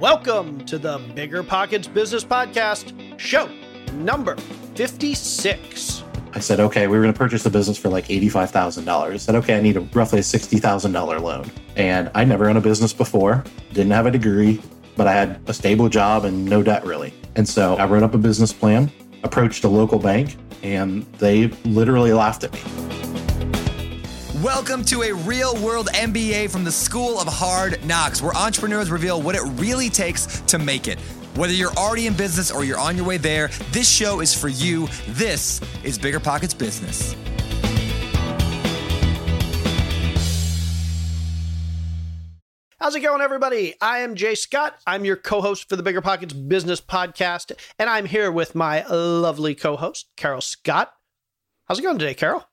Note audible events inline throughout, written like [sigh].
Welcome to the Bigger Pockets Business Podcast, show number 56. I said, okay, we were going to purchase the business for like $85,000. I said, okay, I need a roughly a $60,000 loan. And I never owned a business before, didn't have a degree, but I had a stable job and no debt really. And so I wrote up a business plan, approached a local bank, and they literally laughed at me. Welcome to a real world MBA from the School of Hard Knocks, where entrepreneurs reveal what it really takes to make it. Whether you're already in business or you're on your way there, this show is for you. This is Bigger Pockets Business. How's it going, everybody? I am J Scott. I'm your co host for the Bigger Pockets Business Podcast, and I'm here with my lovely co host, Carol Scott. How's it going today, Carol?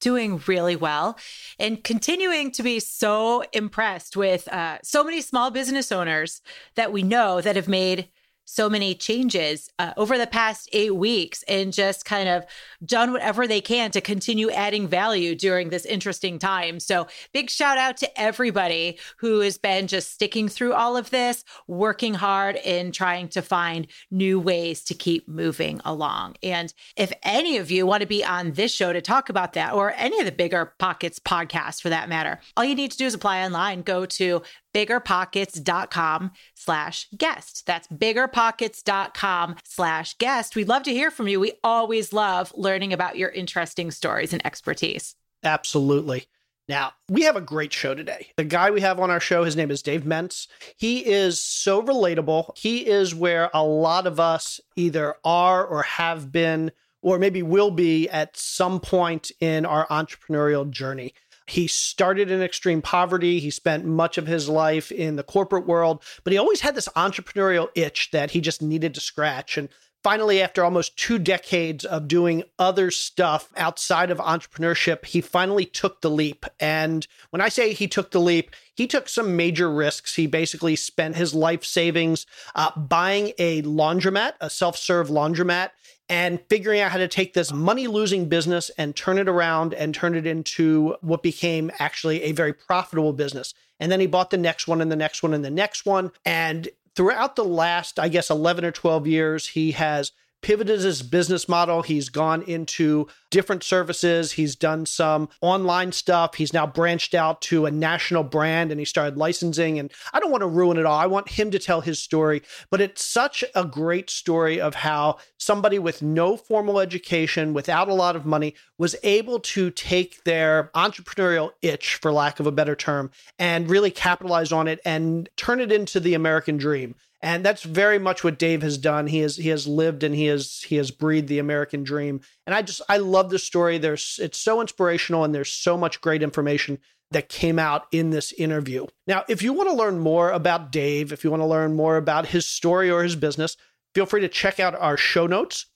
Doing really well and continuing to be so impressed with uh, so many small business owners that we know that have made so many changes uh, over the past eight weeks and just kind of done whatever they can to continue adding value during this interesting time. So, big shout out to everybody who has been just sticking through all of this, working hard in trying to find new ways to keep moving along. And if any of you want to be on this show to talk about that, or any of the bigger pockets podcasts for that matter, all you need to do is apply online. Go to biggerpockets.com slash guest. That's biggerpockets.com slash guest. We'd love to hear from you. We always love learning about your interesting stories and expertise. Absolutely. Now, we have a great show today. The guy we have on our show, his name is Dave Menz. He is so relatable. He is where a lot of us either are or have been, or maybe will be at some point in our entrepreneurial journey. He started in extreme poverty. He spent much of his life in the corporate world, but he always had this entrepreneurial itch that he just needed to scratch. And finally, after almost two decades of doing other stuff outside of entrepreneurship, he finally took the leap. And when I say he took the leap, he took some major risks. He basically spent his life savings uh, buying a laundromat, a self serve laundromat, and figuring out how to take this money losing business and turn it around and turn it into what became actually a very profitable business. And then he bought the next one and the next one and the next one. And throughout the last, I guess, 11 or 12 years, he has pivoted his business model. He's gone into different services. He's done some online stuff. He's now branched out to a national brand and he started licensing. And I don't want to ruin it all. I want him to tell his story, but it's such a great story of how somebody with no formal education, without a lot of money, was able to take their entrepreneurial itch, for lack of a better term, and really capitalize on it and turn it into the American dream and that's very much what Dave has done. He has he has lived and he has he has breathed the American dream. And I just I love this story. There's it's so inspirational and there's so much great information that came out in this interview. Now, if you want to learn more about Dave, if you want to learn more about his story or his business, feel free to check out our show notes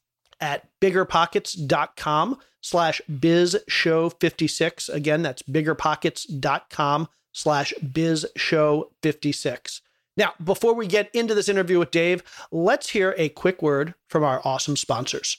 at biggerpockets.com slash bizshow56. Again, that's biggerpockets.com slash bizshow56. Now, before we get into this interview with Dave, let's hear a quick word from our awesome sponsors.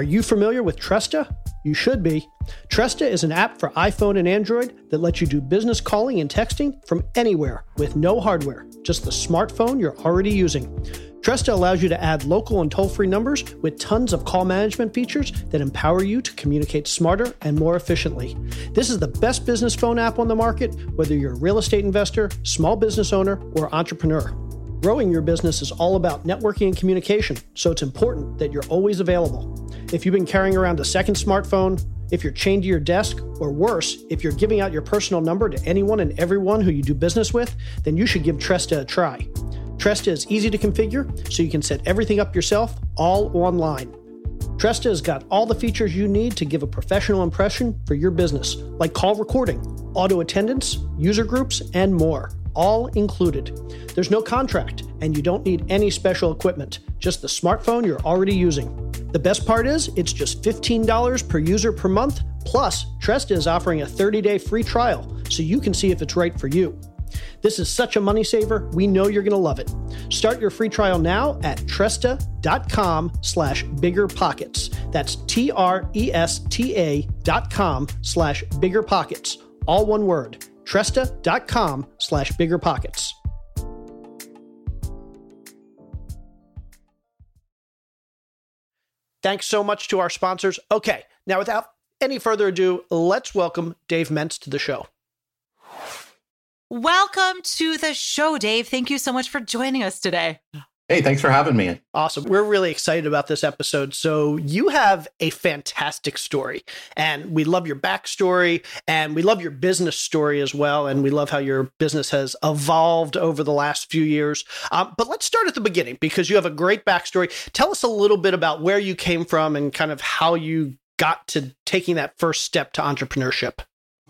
Are you familiar with Tresta? You should be. Tresta is an app for iPhone and Android that lets you do business calling and texting from anywhere with no hardware, just the smartphone you're already using. Tresta allows you to add local and toll free numbers with tons of call management features that empower you to communicate smarter and more efficiently. This is the best business phone app on the market, whether you're a real estate investor, small business owner, or entrepreneur. Growing your business is all about networking and communication, so it's important that you're always available. If you've been carrying around a second smartphone, if you're chained to your desk, or worse, if you're giving out your personal number to anyone and everyone who you do business with, then you should give Tresta a try. Tresta is easy to configure, so you can set everything up yourself, all online. Tresta has got all the features you need to give a professional impression for your business, like call recording, auto attendance, user groups, and more all included. There's no contract, and you don't need any special equipment, just the smartphone you're already using. The best part is, it's just $15 per user per month, plus, Tresta is offering a 30 day free trial, so you can see if it's right for you. This is such a money saver. We know you're going to love it. Start your free trial now at tresta.com slash bigger pockets. That's T-R-E-S-T-A dot com slash bigger pockets. All one word tresta.com slash bigger pockets. Thanks so much to our sponsors. Okay, now without any further ado, let's welcome Dave Menz to the show. Welcome to the show, Dave. Thank you so much for joining us today. Hey, thanks for having me. Awesome. We're really excited about this episode. So, you have a fantastic story, and we love your backstory, and we love your business story as well. And we love how your business has evolved over the last few years. Um, but let's start at the beginning because you have a great backstory. Tell us a little bit about where you came from and kind of how you got to taking that first step to entrepreneurship.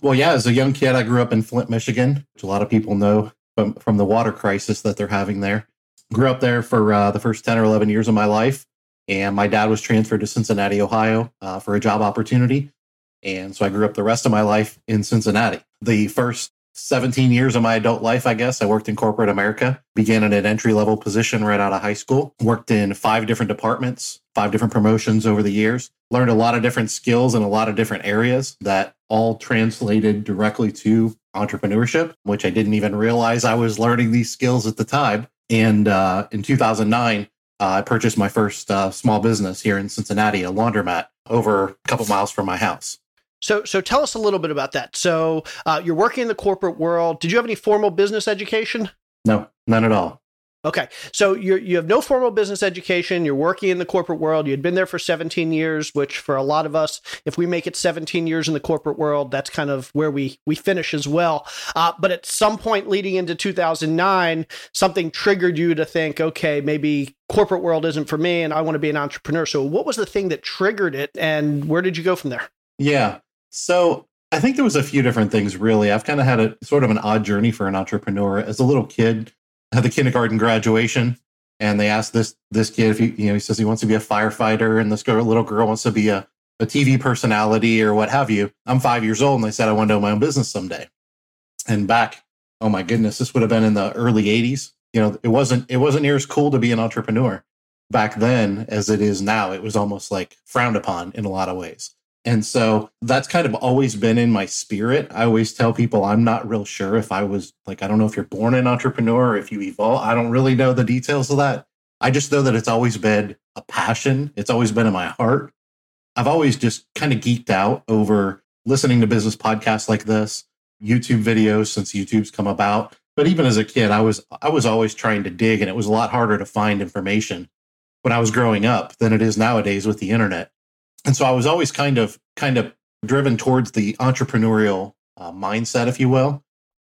Well, yeah, as a young kid, I grew up in Flint, Michigan, which a lot of people know from, from the water crisis that they're having there grew up there for uh, the first 10 or 11 years of my life. And my dad was transferred to Cincinnati, Ohio uh, for a job opportunity. And so I grew up the rest of my life in Cincinnati. The first 17 years of my adult life, I guess, I worked in corporate America, began in an entry level position right out of high school, worked in five different departments, five different promotions over the years, learned a lot of different skills in a lot of different areas that all translated directly to entrepreneurship, which I didn't even realize I was learning these skills at the time. And uh, in 2009, uh, I purchased my first uh, small business here in Cincinnati, a laundromat over a couple miles from my house. So, so tell us a little bit about that. So, uh, you're working in the corporate world. Did you have any formal business education? No, none at all. Okay. So you you have no formal business education. You're working in the corporate world. You had been there for 17 years, which for a lot of us, if we make it 17 years in the corporate world, that's kind of where we we finish as well. Uh, but at some point leading into 2009, something triggered you to think, okay, maybe corporate world isn't for me, and I want to be an entrepreneur. So what was the thing that triggered it, and where did you go from there? Yeah. So I think there was a few different things really. I've kind of had a sort of an odd journey for an entrepreneur. As a little kid, the kindergarten graduation, and they asked this this kid if he you know he says he wants to be a firefighter, and this girl, little girl wants to be a a TV personality or what have you. I'm five years old, and they said I want to own my own business someday. And back, oh my goodness, this would have been in the early '80s. You know, it wasn't it wasn't near as cool to be an entrepreneur back then as it is now. It was almost like frowned upon in a lot of ways. And so that's kind of always been in my spirit. I always tell people I'm not real sure if I was like, I don't know if you're born an entrepreneur or if you evolve. I don't really know the details of that. I just know that it's always been a passion, it's always been in my heart. I've always just kind of geeked out over listening to business podcasts like this, YouTube videos since YouTube's come about. But even as a kid, I was I was always trying to dig and it was a lot harder to find information when I was growing up than it is nowadays with the internet and so I was always kind of kind of driven towards the entrepreneurial uh, mindset, if you will.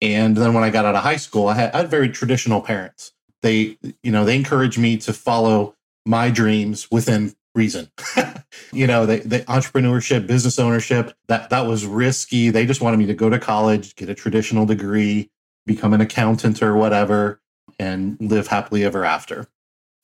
And then when I got out of high school, I had, I had very traditional parents. They, you know, they encouraged me to follow my dreams within reason. [laughs] you know, the, the entrepreneurship, business ownership, that that was risky. They just wanted me to go to college, get a traditional degree, become an accountant or whatever, and live happily ever after.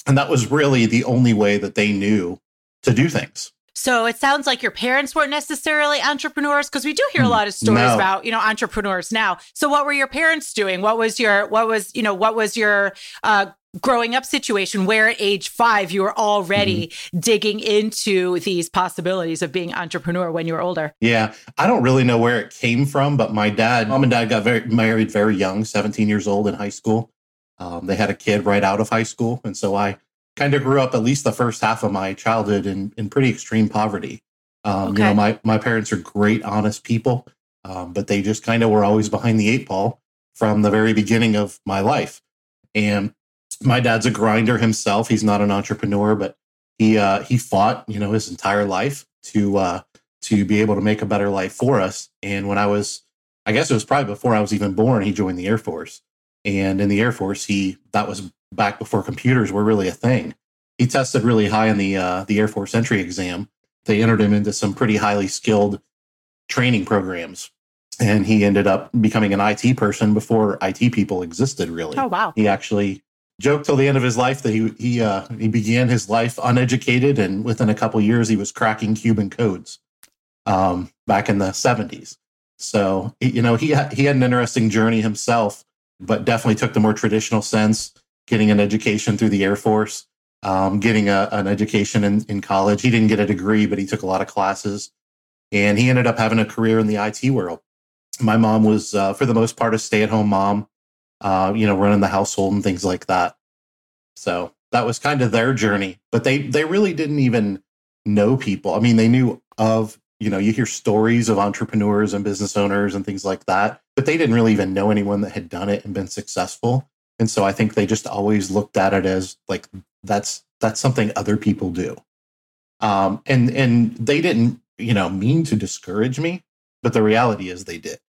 And that was really the only way that they knew to do things So it sounds like your parents weren't necessarily entrepreneurs because we do hear a lot of stories No. about, you know, entrepreneurs now. So what were your parents doing? What was your what was, you know, what was your uh growing up situation where at age 5 you were already digging into these possibilities of being entrepreneur when you were older? Yeah, I don't really know where it came from, but my dad, mom and dad got very married very young, 17 years old in high school. Um, they had a kid right out of high school. And so I kind of grew up at least the first half of my childhood in, in pretty extreme poverty. Um, You know, my, my parents are great, honest people, um, but they just kind of were always behind the eight ball from the very beginning of my life. And my dad's a grinder himself. He's not an entrepreneur, but he uh, he fought, you know, his entire life to uh, to be able to make a better life for us. And when I was, I guess it was probably before I was even born, he joined the Air Force. And in the Air Force, he that was back before computers were really a thing. He tested really high in the uh, the Air Force entry exam. They entered him into some pretty highly skilled training programs, and he ended up becoming an IT person before IT people existed. Really, Oh wow. he actually joked till the end of his life that he he uh, he began his life uneducated, and within a couple years he was cracking Cuban codes. Um, back in the seventies, so you know he he had an interesting journey himself, but definitely took the more traditional sense, getting an education through the Air Force, um, getting a, an education in, in college. He didn't get a degree, but he took a lot of classes, and he ended up having a career in the IT world. My mom was, uh, for the most part, a stay at home mom uh, you know, running the household and things like that. So that was kind of their journey. But they they really didn't even know people. I mean, they knew of, you know, you hear stories of entrepreneurs and business owners and things like that, but they didn't really even know anyone that had done it and been successful. And so I think they just always looked at it as like that's that's something other people do. Um, and and they didn't, you know, mean to discourage me, but the reality is they did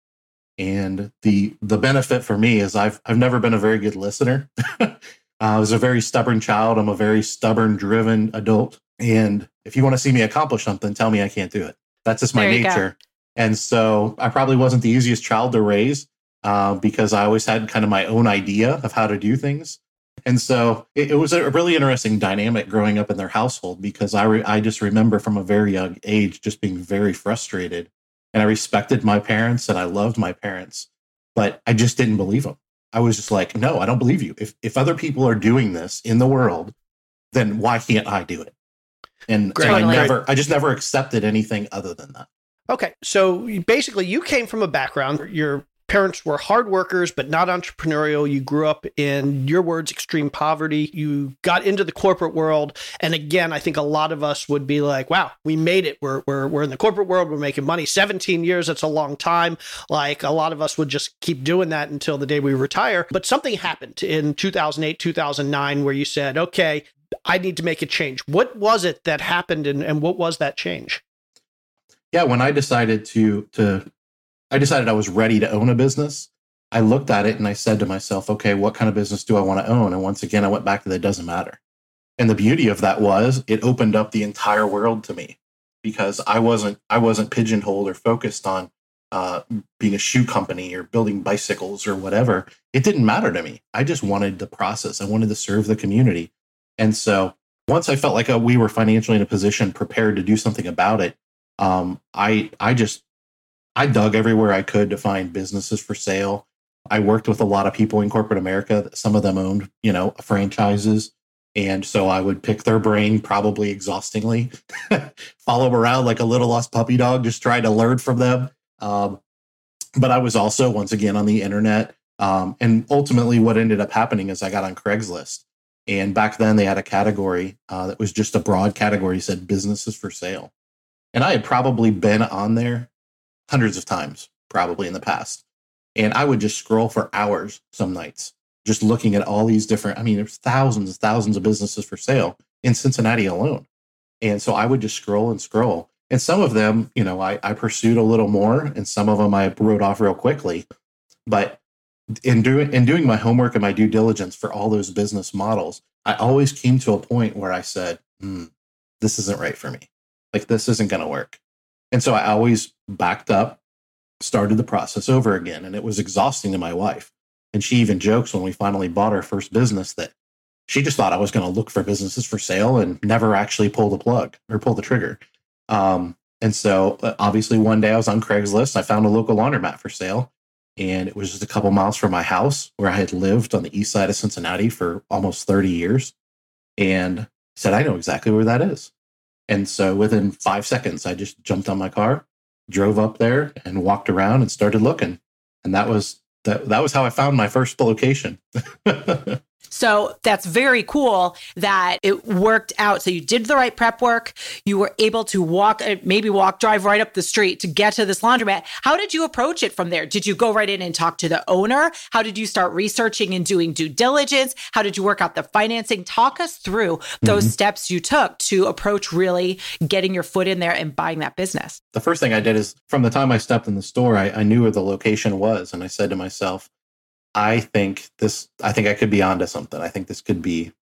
and the the benefit for me is I've I've never been a very good listener. uh, [laughs] I was a very stubborn child. I'm a very stubborn, driven adult. And if you want to see me accomplish something, tell me I can't do it. That's just my you go. nature. And so I probably wasn't the easiest child to raise uh, because I always had kind of my own idea of how to do things. And so it, it was a really interesting dynamic growing up in their household because I re- I just remember from a very young age just being very frustrated and I respected my parents and I loved my parents, but I just didn't believe them. I was just like, no, I don't believe you. If if other people are doing this in the world, then why can't I do it? And, Great. and I never, I just never accepted anything other than that. Okay, so basically, you came from a background. Your parents were hard workers, but not entrepreneurial. You grew up in your words, extreme poverty. You got into the corporate world, and again, I think a lot of us would be like, "Wow, we made it. We're we're we're in the corporate world. We're making money. Seventeen years. That's a long time. Like a lot of us would just keep doing that until the day we retire." But something happened in 2008, 2009, where you said, "Okay." I need to make a change. What was it that happened and, and what was that change? yeah when i decided to to i decided i was ready to own a business. I looked at it and i said to myself okay what kind of business do i want to own? And once again i went back to that doesn't matter. And the beauty of that was it opened up the entire world to me because i wasn't i wasn't pigeonholed or focused on uh, being a shoe company or building bicycles or whatever. It didn't matter to me. I just wanted the process. I wanted to serve the community. And so once i felt like uh, we were financially in a position prepared to do something about it um, I I just I dug everywhere I could to find businesses for sale. I worked with a lot of people in corporate America. Some of them owned, you know, franchises, and so I would pick their brain, probably exhaustingly, [laughs] follow them around like a little lost puppy dog, just trying to learn from them. Um, but I was also once again on the internet, um, and ultimately, what ended up happening is I got on Craigslist, and back then they had a category uh, that was just a broad category, said businesses for sale. And I had probably been on there hundreds of times, probably in the past. And I would just scroll for hours some nights, just looking at all these different, I mean, there's thousands and thousands of businesses for sale in Cincinnati alone. And so I would just scroll and scroll. And some of them, you know, I, I pursued a little more, and some of them I wrote off real quickly. But in doing in doing my homework and my due diligence for all those business models, I always came to a point where I said, hmm, "This isn't right for me. Like this isn't going to work." And so I always backed up, started the process over again, and it was exhausting to my wife. And she even jokes when we finally bought our first business that she just thought I was going to look for businesses for sale and never actually pull the plug or pull the trigger. Um, and so uh, obviously one day I was on Craigslist. I found a local laundromat for sale. And it was just a couple miles from my house where I had lived on the east side of Cincinnati for almost 30 years. And said, I know exactly where that is. And so within five seconds, I just jumped on my car, drove up there and walked around and started looking. And that was that, that was how I found my first location. [laughs] So that's very cool that it worked out. So you did the right prep work. You were able to walk, uh, maybe walk, drive right up the street to get to this laundromat. How did you approach it from there? Did you go right in and talk to the owner? How did you start researching and doing due diligence? How did you work out the financing? Talk us through those mm-hmm. steps you took to approach really getting your foot in there and buying that business. The first thing I did is from the time I stepped in the store, I, I knew where the location was. And I said to myself, I think this. I think I could be onto something. I think this could be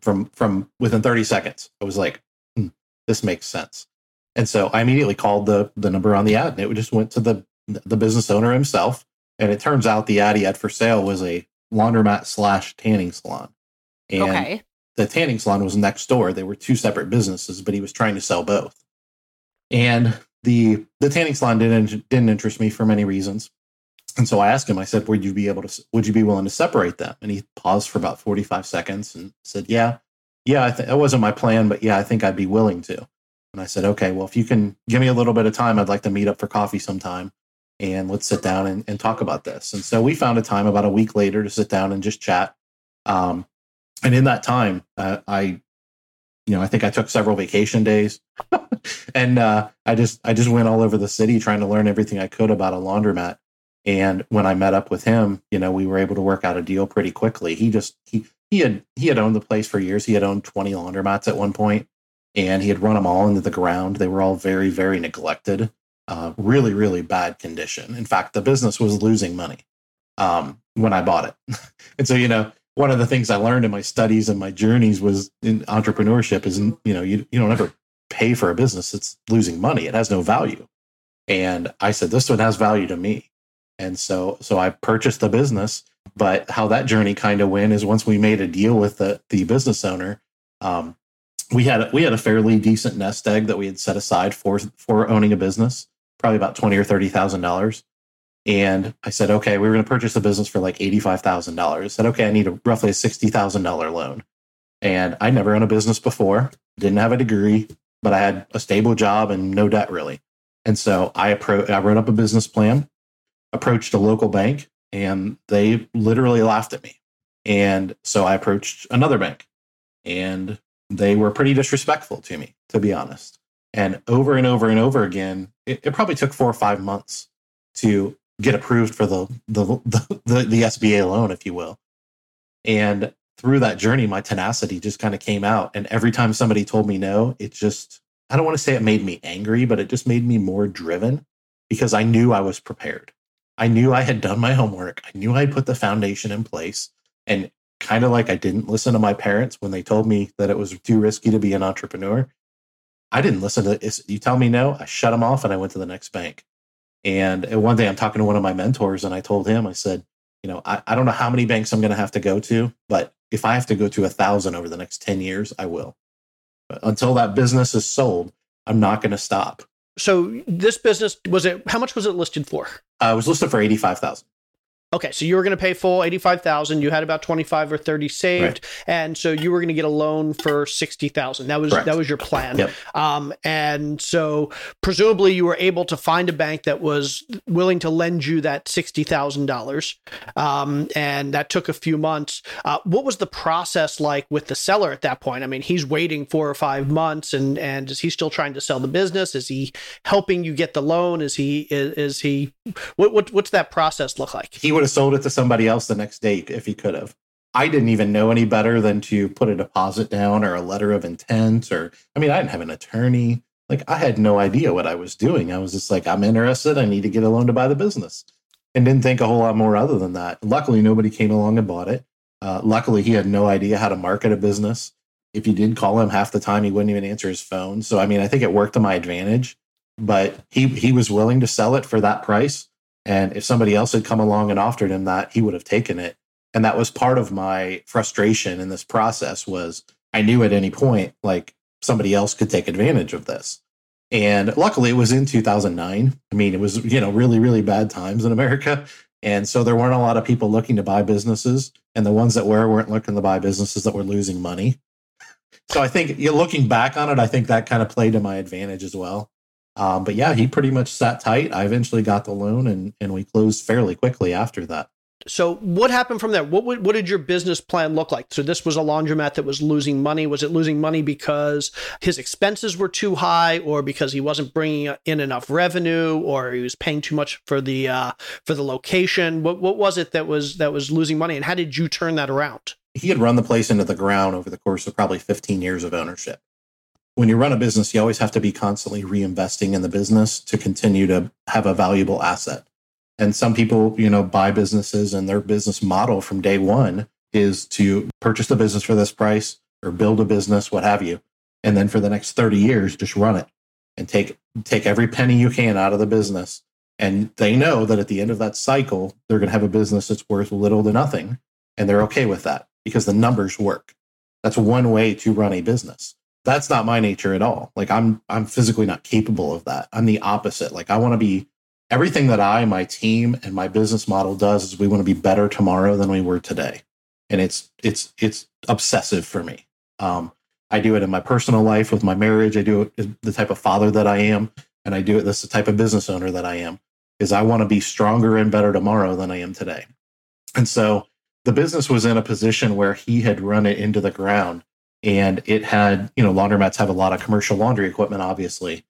from from within 30 seconds. I was like, hmm, this makes sense. And so I immediately called the the number on the ad, and it just went to the the business owner himself. And it turns out the ad he had for sale was a laundromat slash tanning salon. And okay. the tanning salon was next door. They were two separate businesses, but he was trying to sell both. And the the tanning salon didn't didn't interest me for many reasons. And so I asked him, I said, would you be able to, would you be willing to separate them? And he paused for about 45 seconds and said, yeah, yeah, I th- that wasn't my plan, but yeah, I think I'd be willing to. And I said, okay, well, if you can give me a little bit of time, I'd like to meet up for coffee sometime and let's sit down and, and talk about this. And so we found a time about a week later to sit down and just chat. Um, and in that time, uh, I, you know, I think I took several vacation days [laughs] and uh, I just, I just went all over the city trying to learn everything I could about a laundromat and when I met up with him, you know, we were able to work out a deal pretty quickly. He just he he had he had owned the place for years. He had owned 20 laundromats at one point, and he had run them all into the ground. They were all very very neglected, uh, really really bad condition. In fact, the business was losing money um, when I bought it. [laughs] and so you know, one of the things I learned in my studies and my journeys was in entrepreneurship is you know you you don't ever pay for a business that's losing money. It has no value. And I said, this one has value to me. And so so I purchased the business. But how that journey kind of went is once we made a deal with the the business owner, um, we had we had a fairly decent nest egg that we had set aside for for owning a business, probably about twenty or thirty thousand dollars. And I said, okay, we were going to purchase a business for like eighty five thousand dollars. Said, okay, I need a, roughly a sixty thousand dollar loan. And I never owned a business before, didn't have a degree, but I had a stable job and no debt really. And so I appro- I wrote up a business plan approached a local bank and they literally laughed at me. And so I approached another bank and they were pretty disrespectful to me, to be honest. And over and over and over again, it, it probably took four or five months to get approved for the, the, the, the, the SBA loan, if you will. And through that journey, my tenacity just kind of came out. And every time somebody told me no, it just, I don't want to say it made me angry, but it just made me more driven because I knew I was prepared. I knew I had done my homework. I knew I'd put the foundation in place. And kind of like I didn't listen to my parents when they told me that it was too risky to be an entrepreneur. I didn't listen to it. You tell me no, I shut them off and I went to the next bank. And uh, one day I'm talking to one of my mentors and I told him, I said, you know, I, I don't know how many banks I'm going to have to go to, but if I have to go to a thousand over the next 10 years, I will. But until that business is sold, I'm not going to stop. So this business was it? How much was it listed for? Uh, it was listed for eighty five thousand. Okay, so you were going to pay full eighty five thousand. You had about twenty five or thirty saved, right. and so you were going to get a loan for sixty thousand. That was Correct. that was your plan. Yep. Um, and so presumably you were able to find a bank that was willing to lend you that sixty thousand um, dollars, and that took a few months. Uh, what was the process like with the seller at that point? I mean, he's waiting four or five months, and and is he still trying to sell the business? Is he helping you get the loan? Is he is, is he what, what what's that process look like? He would have sold it to somebody else the next day if he could have. I didn't even know any better than to put a deposit down or a letter of intent or I mean I didn't have an attorney. Like I had no idea what I was doing. I was just like I'm interested. I need to get a loan to buy the business. And didn't think a whole lot more other than that. Luckily nobody came along and bought it. Uh, luckily he had no idea how to market a business. If you did call him half the time he wouldn't even answer his phone. So I mean I think it worked to my advantage, but he he was willing to sell it for that price and if somebody else had come along and offered him that, he would have taken it. And that was part of my frustration in this process was I knew at any point like somebody else could take advantage of this. And luckily, it was in 2009. I mean, it was, you know, really, really bad times in America. And so there weren't a lot of people looking to buy businesses. And the ones that were weren't looking to buy businesses that were losing money. So I think you know, looking back on it, I think that kind of played to my advantage as well. Um, but yeah, he pretty much sat tight. I eventually got the loan and, and we closed fairly quickly after that. So what happened from there? What what did your business plan look like? So this was a laundromat that was losing money. Was it losing money because his expenses were too high, or because he wasn't bringing in enough revenue, or he was paying too much for the uh, for the location? What what was it that was that was losing money, and how did you turn that around? He had run the place into the ground over the course of probably 15 years of ownership. When you run a business, you always have to be constantly reinvesting in the business to continue to have a valuable asset. And some people, you know, buy businesses and their business model from day one is to purchase the business for this price or build a business, what have you. And then for the next 30 years, just run it and take take every penny you can out of the business. And they know that at the end of that cycle, they're going to have a business that's worth little to nothing. And they're okay with that because the numbers work. That's one way to run a business. That's not my nature at all. Like I'm I'm physically not capable of that. I'm the opposite. Like I want to be everything that I, my team, and my business model does is we want to be better tomorrow than we were today, and it's it's it's obsessive for me. Um, I do it in my personal life with my marriage. I do it the type of father that I am, and I do it this the type of business owner that I am. Is I want to be stronger and better tomorrow than I am today, and so the business was in a position where he had run it into the ground and it had you know laundromats have a lot of commercial laundry equipment obviously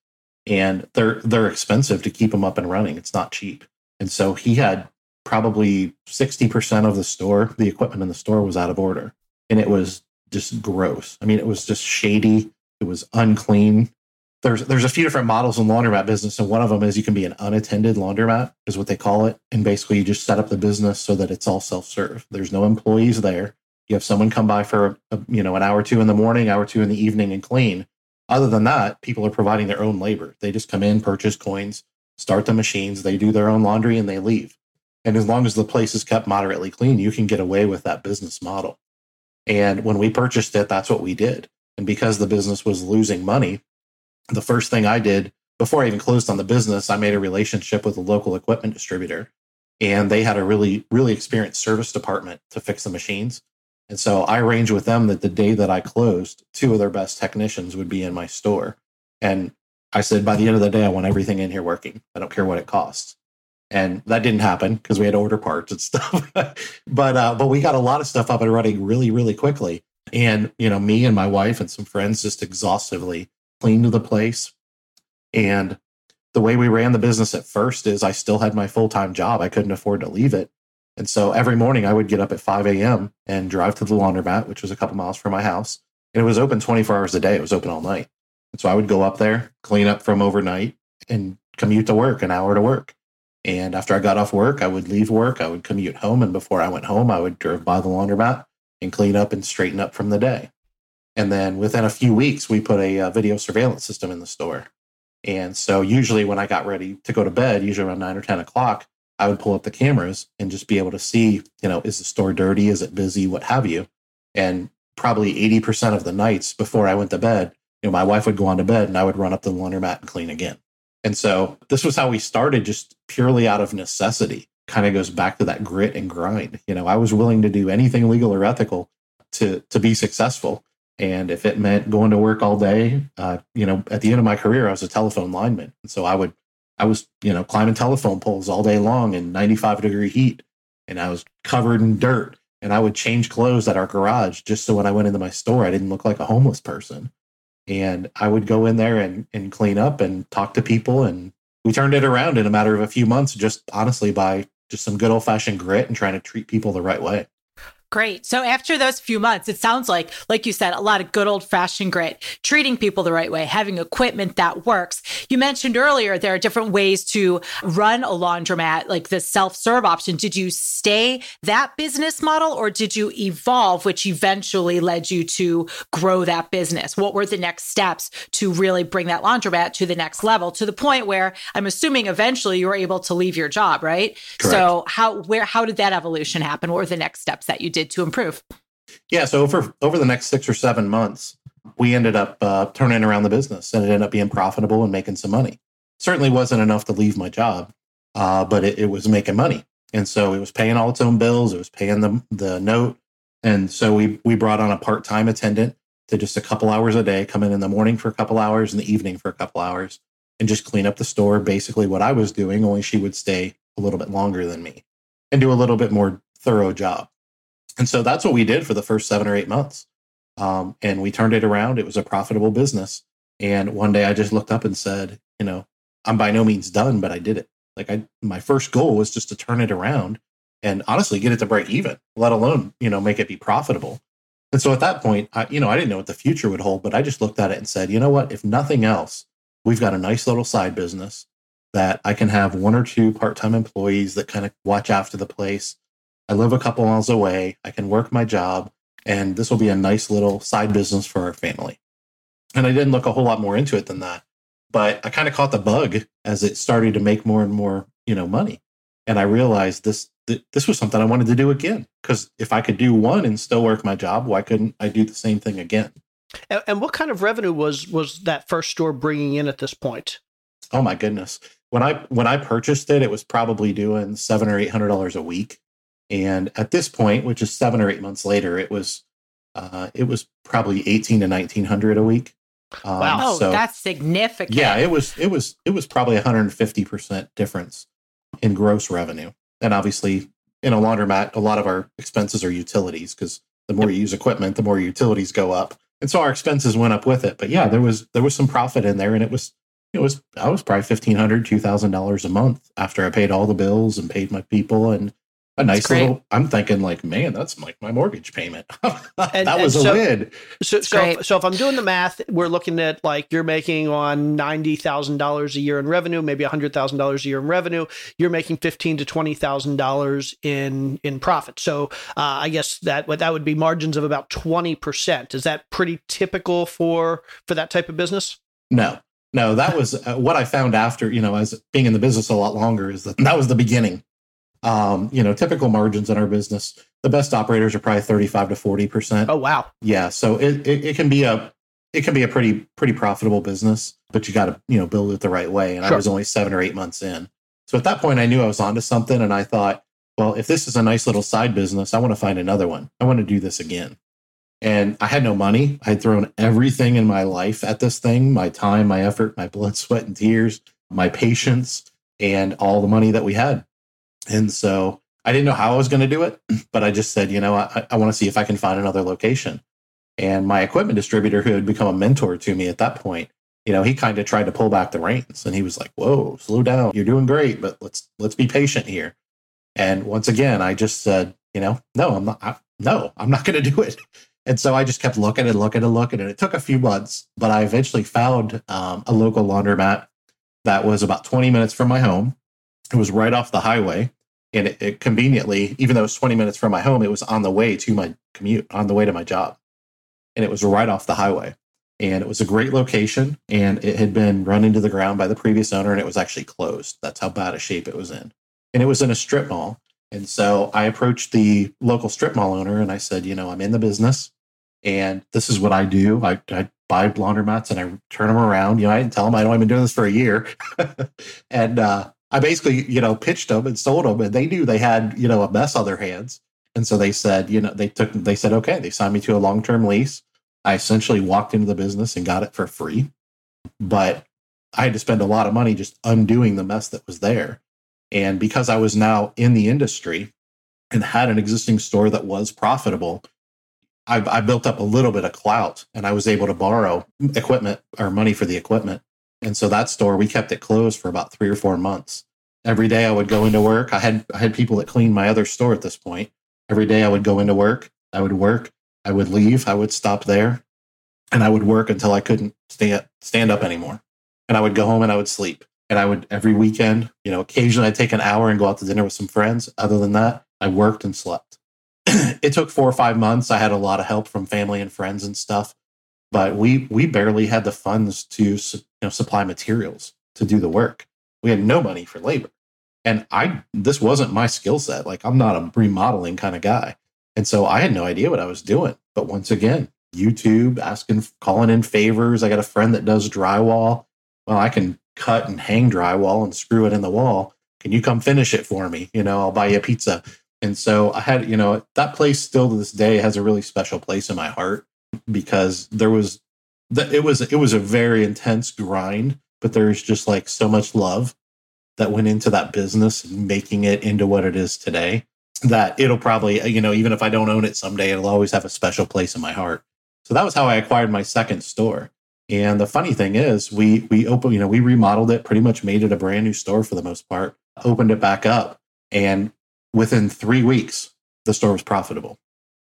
and they're they're expensive to keep them up and running. It's not cheap. And so he had probably 60% of the store, the equipment in the store was out of order. And it was just gross. I mean, it was just shady. It was unclean. There's there's a few different models in laundromat business, and one of them is you can be an unattended laundromat, is what they call it. And basically, you just set up the business so that it's all self serve. There's no employees there. You have someone come by for a, you know an hour or two in the morning, hour or two in the evening, and clean. Other than that, people are providing their own labor. They just come in, purchase coins, start the machines, they do their own laundry, and they leave. And as long as the place is kept moderately clean, you can get away with that business model. And when we purchased it, that's what we did. And because the business was losing money, the first thing I did before I even closed on the business, I made a relationship with a local equipment distributor. And they had a really, really experienced service department to fix the machines. And so I arranged with them that the day that I closed, two of their best technicians would be in my store. And I said, by the end of the day, I want everything in here working. I don't care what it costs. And that didn't happen because we had to order parts and [laughs] stuff. but uh, but we got a lot of stuff up and running really, really quickly. And you know, me and my wife and some friends just exhaustively cleaned the place. And the way we ran the business at first is I still had my full time job. I couldn't afford to leave it. And so every morning I would get up at 5 a.m. and drive to the laundromat, which was a couple miles from my house. And it was open 24 hours a day. It was open all night. And so I would go up there, clean up from overnight, and commute to work, an hour to work. And after I got off work, I would leave work, I would commute home. And before I went home, I would drive by the laundromat and clean up and straighten up from the day. And then within a few weeks, we put a, a uh, video surveillance system in the store. And so usually when I got ready to go to bed, usually around nine or 10 o'clock, I would pull up the cameras and just be able to see, you know, is the store dirty? Is it busy? What have you? And probably 80% of the nights before I went to bed, you know, my wife would go on to bed and I would run up the laundromat and clean again. And so this was how we started just purely out of necessity. Kind of goes back to that grit and grind. You know, I was willing to do anything legal or ethical to to be successful. And if it meant going to work all day, uh, you know, at the end of my career, I was a telephone lineman. And so I would I was, you know, climbing telephone poles all day long in 95 degree heat and I was covered in dirt and I would change clothes at our garage just so when I went into my store, I didn't look like a homeless person. And I would go in there and, and clean up and talk to people. And we turned it around in a matter of a few months, just honestly by just some good old fashioned grit and trying to treat people the right way. Great. So after those few months, it sounds like, like you said, a lot of good old fashioned grit, treating people the right way, having equipment that works. You mentioned earlier there are different ways to run a laundromat, like the self serve option. Did you stay that business model or did you evolve, which eventually led you to grow that business? What were the next steps to really bring that laundromat to the next level to the point where I'm assuming eventually you were able to leave your job, right? Correct. So how, where, how did that evolution happen? What were the next steps that you did to improve? Yeah, so over over the next six or seven months, we ended up uh, turning around the business and it ended up being profitable and making some money. Certainly wasn't enough to leave my job, uh, but it, it was making money. And so it was paying all its own bills. It was paying the, the note. And so we, we brought on a part time attendant to just a couple hours a day, come in in the morning for a couple hours, in the evening for a couple hours, and just clean up the store. Basically, what I was doing, only she would stay a little bit longer than me and do a little bit more thorough job. And so that's what we did for the first seven or eight months. Um, and we turned it around. It was a profitable business. And one day I just looked up and said, you know, I'm by no means done, but I did it. Like I, my first goal was just to turn it around and honestly get it to break even, let alone, you know, make it be profitable. And so at that point, I, you know, I didn't know what the future would hold, but I just looked at it and said, you know what? If nothing else, we've got a nice little side business that I can have one or two part time employees that kind of watch after the place. I live a couple miles away. I can work my job, and this will be a nice little side business for our family. And I didn't look a whole lot more into it than that, but I kind of caught the bug as it started to make more and more, you know, money. And I realized this th- this was something I wanted to do again because if I could do one and still work my job, why couldn't I do the same thing again? And, and what kind of revenue was was that first store bringing in at this point? Oh my goodness! When I when I purchased it, it was probably doing seven or eight hundred dollars a week, and at this point, which is seven or eight months later, it was uh, it was probably eighteen to nineteen hundred a week. Um, wow, oh, so, that's significant. Yeah, it was it was it was probably one hundred and fifty percent difference in gross revenue and obviously in a laundromat, a lot of our expenses are utilities because the more you use equipment, the more utilities go up, and so our expenses went up with it. But yeah, there was there was some profit in there, and it was it was I was probably fifteen hundred, two thousand dollars a month after I paid all the bills and paid my people and a nice little i'm thinking like man that's like my mortgage payment. [laughs] And, that was so, a win. so so if, so if i'm doing the math we're looking at like you're making on $90000 a year in revenue maybe $100000 a year in revenue you're making 15 to $20000 in in profit. So uh, i guess that that would be margins of about 20% is that pretty typical for for that type of business? No. No that was uh, what i found after you know as being in the business a lot longer is that that was the beginning um, you know, typical margins in our business, the best operators are probably 35 to 40 percent. Oh wow. Yeah. So it, it, it, can be a it can be a pretty pretty profitable business, but you got to you know build it the right way. And sure. I was only seven or eight months in, so at that point I knew I was onto something, and I thought, well, if this is a nice little side business, I want to find another one. I want to do this again. And I had no money. I had thrown everything in my life at this thing my time, my effort, my blood, sweat, and tears, my patience, and all the money that we had. And so I didn't know how I was going to do it, [clears throat] but I just said, you know, I, I want to see if I can find another location. And my equipment distributor, who had become a mentor to me at that point, you know, he kind of tried to pull back the reins, and he was like, "Whoa, slow down. You're doing great, but let's let's be patient here." And once again, I just said, you know, no, I'm not. I, no, I'm not going to do it. [laughs] And so I just kept looking and looking and looking, and it took a few months, but I eventually found um, a local laundromat that was about 20 minutes from my home. It was right off the highway and it, it, conveniently, even though it was 20 minutes from my home, it was on the way to my commute, on the way to my job. And it was right off the highway. And it was a great location. And it had been run into the ground by the previous owner and it was actually closed. That's how bad a shape it was in. And it was in a strip mall. And so I approached the local strip mall owner and I said, you know, I'm in the business and this is what I do. I, I buy laundromats and I turn them around. You know, I didn't tell them I know I've been doing this for a year. [laughs] and uh, I basically, you know, pitched them and sold them, and they knew they had, you know, a mess on their hands. And so they said, you know, they took, they said, okay, they signed me to a long term lease. I essentially walked into the business and got it for free. But I had to spend a lot of money just undoing the mess that was there. And because I was now in the industry and had an existing store that was profitable, I, I built up a little bit of clout and I was able to borrow equipment or money for the equipment and so that store, we kept it closed for about three or four months. Every day I would go into work. I had I had people that cleaned my other store at this point. Every day I would go into work. I would work. I would leave. I would stop there, and I would work until I couldn't stand stand up anymore. And I would go home and I would sleep. And I would every weekend, you know, occasionally I'd take an hour and go out to dinner with some friends. Other than that, I worked and slept. [clears throat] it took four or five months. I had a lot of help from family and friends and stuff but we we barely had the funds to you know supply materials to do the work. We had no money for labor, and I this wasn't my skill set. Like I'm not a remodeling kind of guy, and so I had no idea what I was doing. But once again, YouTube, asking, calling in favors. I got a friend that does drywall. Well, I can cut and hang drywall and screw it in the wall. Can you come finish it for me? You know, I'll buy you a pizza. And so I had, you know, that place still to this day has a really special place in my heart because there was that it was it was a very intense grind, but there's just like so much love that went into that business making it into what it is today that it'll probably, uh, you know, even if I don't own it someday, it'll always have a special place in my heart. So that was how I acquired my second store. And the funny thing is, we we opened, you know, we remodeled it, pretty much made it a brand new store for the most part, opened it back up, and within three weeks, the store was profitable.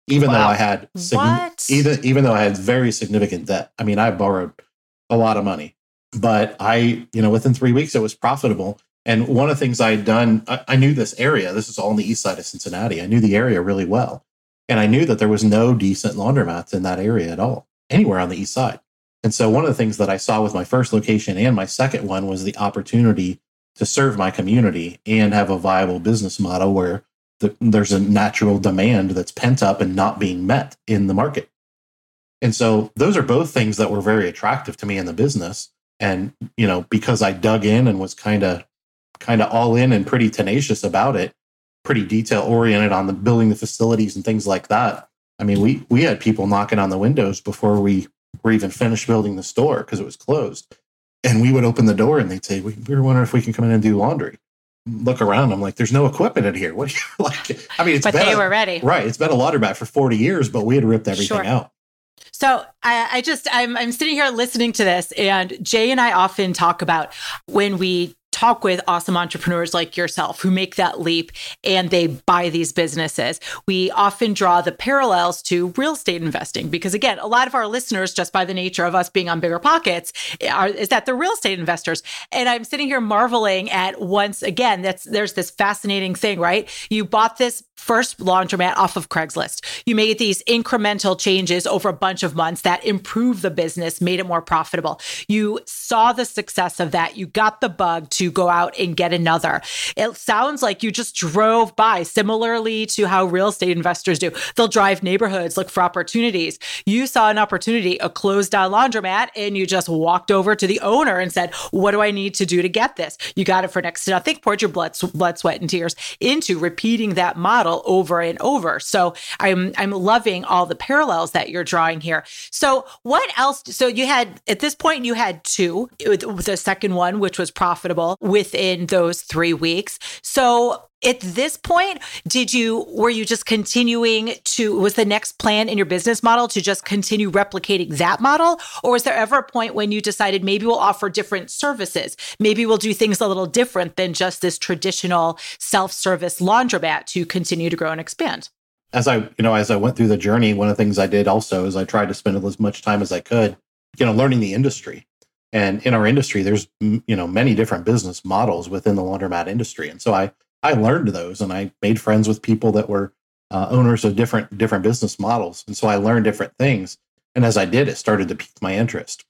Even wow. though I had sign- even even though I had very significant debt. I mean, I borrowed a lot of money, but I, you know, within three weeks, it was profitable. And one of the things I had done, I, I knew this area. This is all on the east side of Cincinnati. I knew the area really well, and I knew that there was no decent laundromats in that area at all, anywhere on the east side. And so one of the things that I saw with my first location and my second one was the opportunity to serve my community and have a viable business model where the, there's a natural demand that's pent up and not being met in the market. And so those are both things that were very attractive to me in the business. And, you know, because I dug in and was kind of kind of all in and pretty tenacious about it, pretty detail oriented on the building the facilities and things like that. I mean, we we had people knocking on the windows before we were even finished building the store because it was closed. And we would open the door and they'd say, we, we were wondering if we can come in and do laundry. Look around. I'm like, there's no equipment in here. What do you [laughs] like? I mean, it's but been they a, were ready. Right. It's been a laundromat for 40 years, but we had ripped everything sure. out. So I, I just I'm I'm sitting here listening to this, and Jay and I often talk about when we talk with awesome entrepreneurs like yourself who make that leap and they buy these businesses. We often draw the parallels to real estate investing because, again, a lot of our listeners, just by the nature of us being on BiggerPockets, are, is that they're real estate investors. And I'm sitting here marveling at once again, that's there's this fascinating thing, right? You bought this first laundromat off of Craigslist. You made these incremental changes over a bunch of months that improved the business, made it more profitable. You saw the success of that. You got the bug to go out and get another. It sounds like you just drove by, similarly to how real estate investors do. They'll drive neighborhoods, look for opportunities. You saw an opportunity, a closed down laundromat, and you just walked over to the owner and said, What do I need to do to get this? You got it for next to nothing. Poured your blood, blood, sweat, and tears into repeating that model over and over. So I'm I'm loving all the parallels that you're drawing here. So what else? So you had at this point you had two. The second one, which was profitable within those three weeks. So at this point did you were you just continuing to was the next plan in your business model to just continue replicating that model? Or was there ever a point when you decided maybe we'll offer different services? Maybe we'll do things a little different than just this traditional self-service laundromat to continue to grow and expand? As i you know as i went through the journey one of the things i did also is i tried to spend as much time as i could you know learning the industry. And in our industry there's you know many different business models within the laundromat industry. And so i I learned those and I made friends with people that were uh, owners of different different business models, and so I learned different things. And as I did, it started to pique my interest.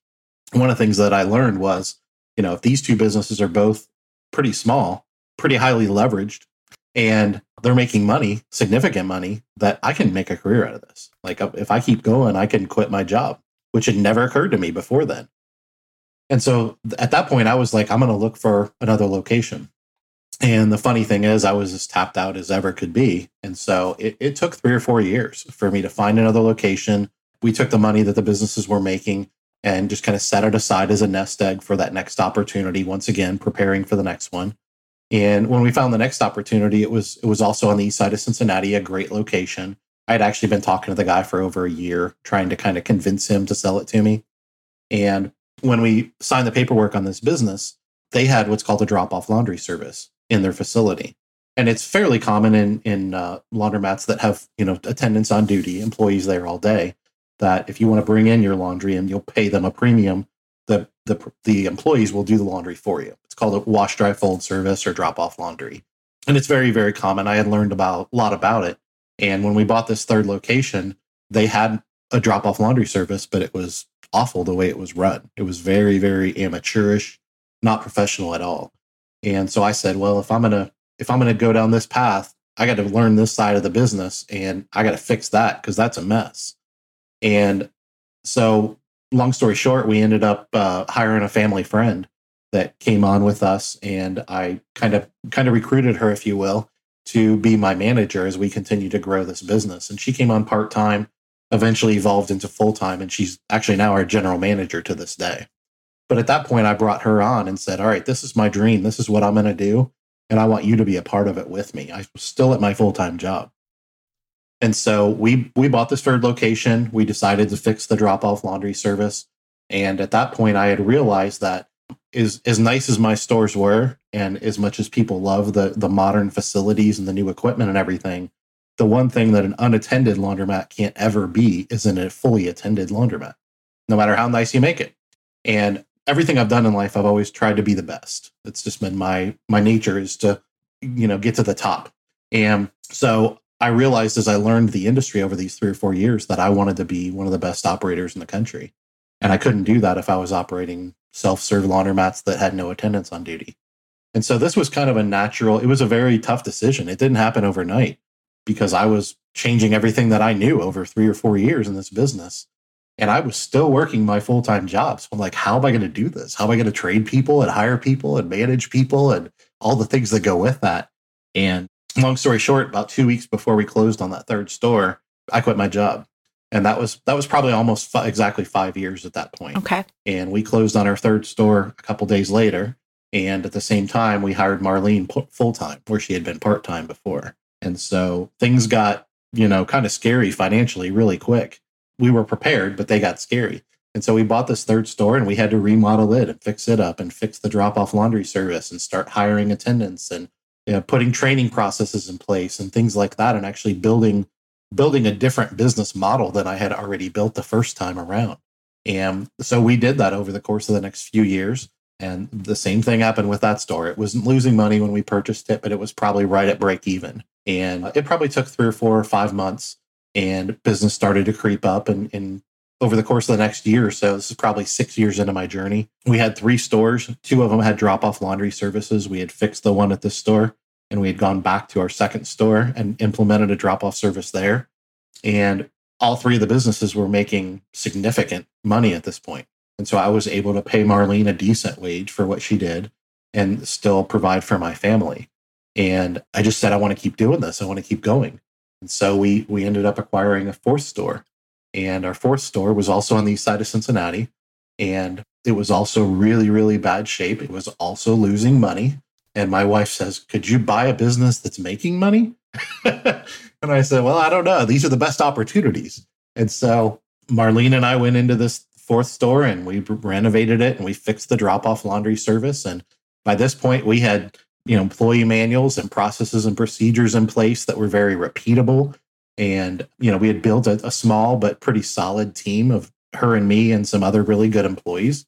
One of the things that I learned was, you know, if these two businesses are both pretty small, pretty highly leveraged, and they're making money, significant money, that I can make a career out of this. Like uh, if I keep going, I can quit my job, which had never occurred to me before then. And so at that point, I was like, I'm going to look for another location. And the funny thing is, I was as tapped out as ever could be. And so it, it took three or four years for me to find another location. We took the money that the businesses were making and just kind of set it aside as a nest egg for that next opportunity. Once again, preparing for the next one. And when we found the next opportunity, it was it was also on the east side of Cincinnati, a great location. I had actually been talking to the guy for over a year, trying to kind of convince him to sell it to me. And when we signed the paperwork on this business, they had what's called a drop off laundry service in their facility. And it's fairly common in in uh, laundromats that have you know attendants on duty, employees there all day. That if you want to bring in your laundry and you'll pay them a premium, the the the employees will do the laundry for you. It's called a wash, dry, fold service or drop off laundry, and it's very very common. I had learned about a lot about it, and when we bought this third location, they had a drop off laundry service, but it was awful the way it was run. It was very very amateurish, not professional at all. And so I said, well, if I'm gonna if I'm gonna go down this path, I got to learn this side of the business and I got to fix that because that's a mess. And so, long story short, we ended up uh, hiring a family friend that came on with us, and I kind of kind of recruited her, if you will, to be my manager as we continue to grow this business. And she came on part time, eventually evolved into full time, and she's actually now our general manager to this day. But at that point, I brought her on and said, "All right, this is my dream. This is what I'm going to do, and I want you to be a part of it with me." I was still at my full time job. And so we we bought this third location. We decided to fix the drop off laundry service. And at that point I had realized that is as nice as my stores were and as much as people love the the modern facilities and the new equipment and everything, the one thing that an unattended laundromat can't ever be is in a fully attended laundromat, no matter how nice you make it. And everything I've done in life, I've always tried to be the best. It's just been my my nature is to, you know, get to the top. And so I realized as I learned the industry over these three or four years that I wanted to be one of the best operators in the country. And I couldn't do that if I was operating self serve laundromats that had no attendants on duty. And so this was kind of a natural, it was a very tough decision. It didn't happen overnight because I was changing everything that I knew over three or four years in this business. And I was still working my full time job. So I'm like, how am I going to do this? How am I going to train people and hire people and manage people and all the things that go with that? And long story short, about two weeks before we closed on that third store, I quit my job. And that was that was probably almost f- exactly five years at that point. Okay. And we closed on our third store a couple days later. And at the same time, we hired Marlene p- full time, where she had been part time before. And so things got, you know, kind of scary financially really quick. We were prepared, but they got scary. And so we bought this third store and we had to remodel it and fix it up and fix the drop off laundry service and start hiring attendants and you know, putting training processes in place and things like that, and actually building building a different business model than I had already built the first time around. And so we did that over the course of the next few years. And the same thing happened with that store. It wasn't losing money when we purchased it, but it was probably right at break even. And it probably took three or four or five months, and business started to creep up. And, and over the course of the next year or so, this is probably six years into my journey. We had three stores. Two of them had drop off laundry services. We had fixed the one at this store and we had gone back to our second store and implemented a drop off service there. And all three of the businesses were making significant money at this point. And so I was able to pay Marlene a decent wage for what she did and still provide for my family. And I just said, I want to keep doing this. I want to keep going. And so we we ended up acquiring a fourth store and our fourth store was also on the east side of Cincinnati. And it was also really, really bad shape. It was also losing money. And my wife says, Could you buy a business that's making money? [laughs] and I said, Well, I don't know. These are the best opportunities. And so Marlene and I went into this fourth store and we renovated it and we fixed the drop off laundry service. And by this point, we had you know employee manuals and processes and procedures in place that were very repeatable and, you know, we had built a, a small but pretty solid team of her and me and some other really good employees.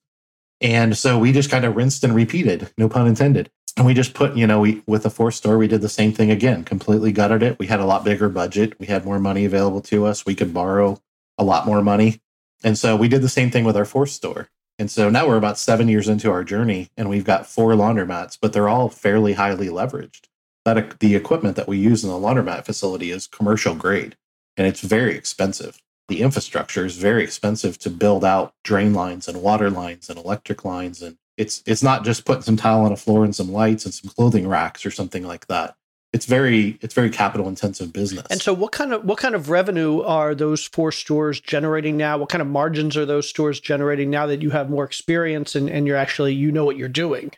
And so we just kind of rinsed and repeated, no pun intended. And we just put, you know, we with the fourth store, we did the same thing again, completely gutted it. We had a lot bigger budget. We had more money available to us. We could borrow a lot more money. And so we did the same thing with our fourth store. And so now we're about seven years into our journey and we've got four laundromats, but they're all fairly highly leveraged that the equipment that we use in the laundromat facility is commercial grade and it's very expensive. The infrastructure is very expensive to build out drain lines and water lines and electric lines and it's it's not just putting some tile on a floor and some lights and some clothing racks or something like that. It's very it's very capital intensive business. And so what kind of what kind of revenue are those four stores generating now? What kind of margins are those stores generating now that you have more experience and, and you're actually you know what you're doing?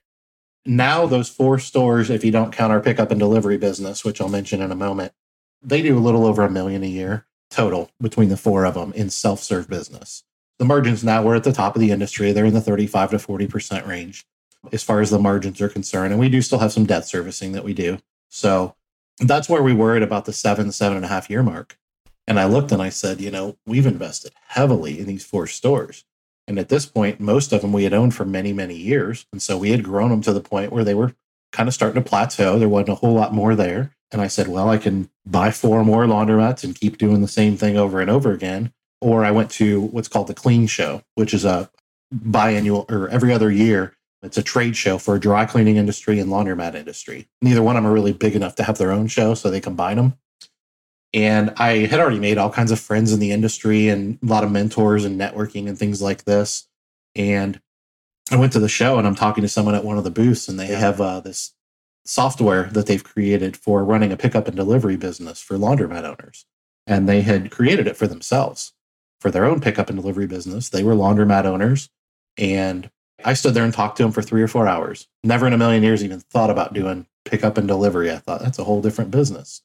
now those four stores, if you don't count our pickup and delivery business, which I'll mention in a moment, they do a little over a million a year total between the four of them in self-serve business. The margins now we're at the top of the industry. They're in the 35 to 40% range as far as the margins are concerned. And we do still have some debt servicing that we do. So that's where we were at about the seven, seven and a half year mark. And I looked and I said, you know, we've invested heavily in these four stores. And at this point, most of them we had owned for many, many years. And so we had grown them to the point where they were kind of starting to plateau. There wasn't a whole lot more there. And I said, well, I can buy four more laundromats and keep doing the same thing over and over again. Or I went to what's called the Clean Show, which is a biannual or every other year. It's a trade show for a dry cleaning industry and laundromat industry. Neither one of them are really big enough to have their own show, so they combine them. And I had already made all kinds of friends in the industry and a lot of mentors and networking and things like this. And I went to the show and I'm talking to someone at one of the booths, and they have uh, this software that they've created for running a pickup and delivery business for laundromat owners. And they had created it for themselves for their own pickup and delivery business. They were laundromat owners. And I stood there and talked to them for three or four hours. Never in a million years even thought about doing pickup and delivery. I thought that's a whole different business.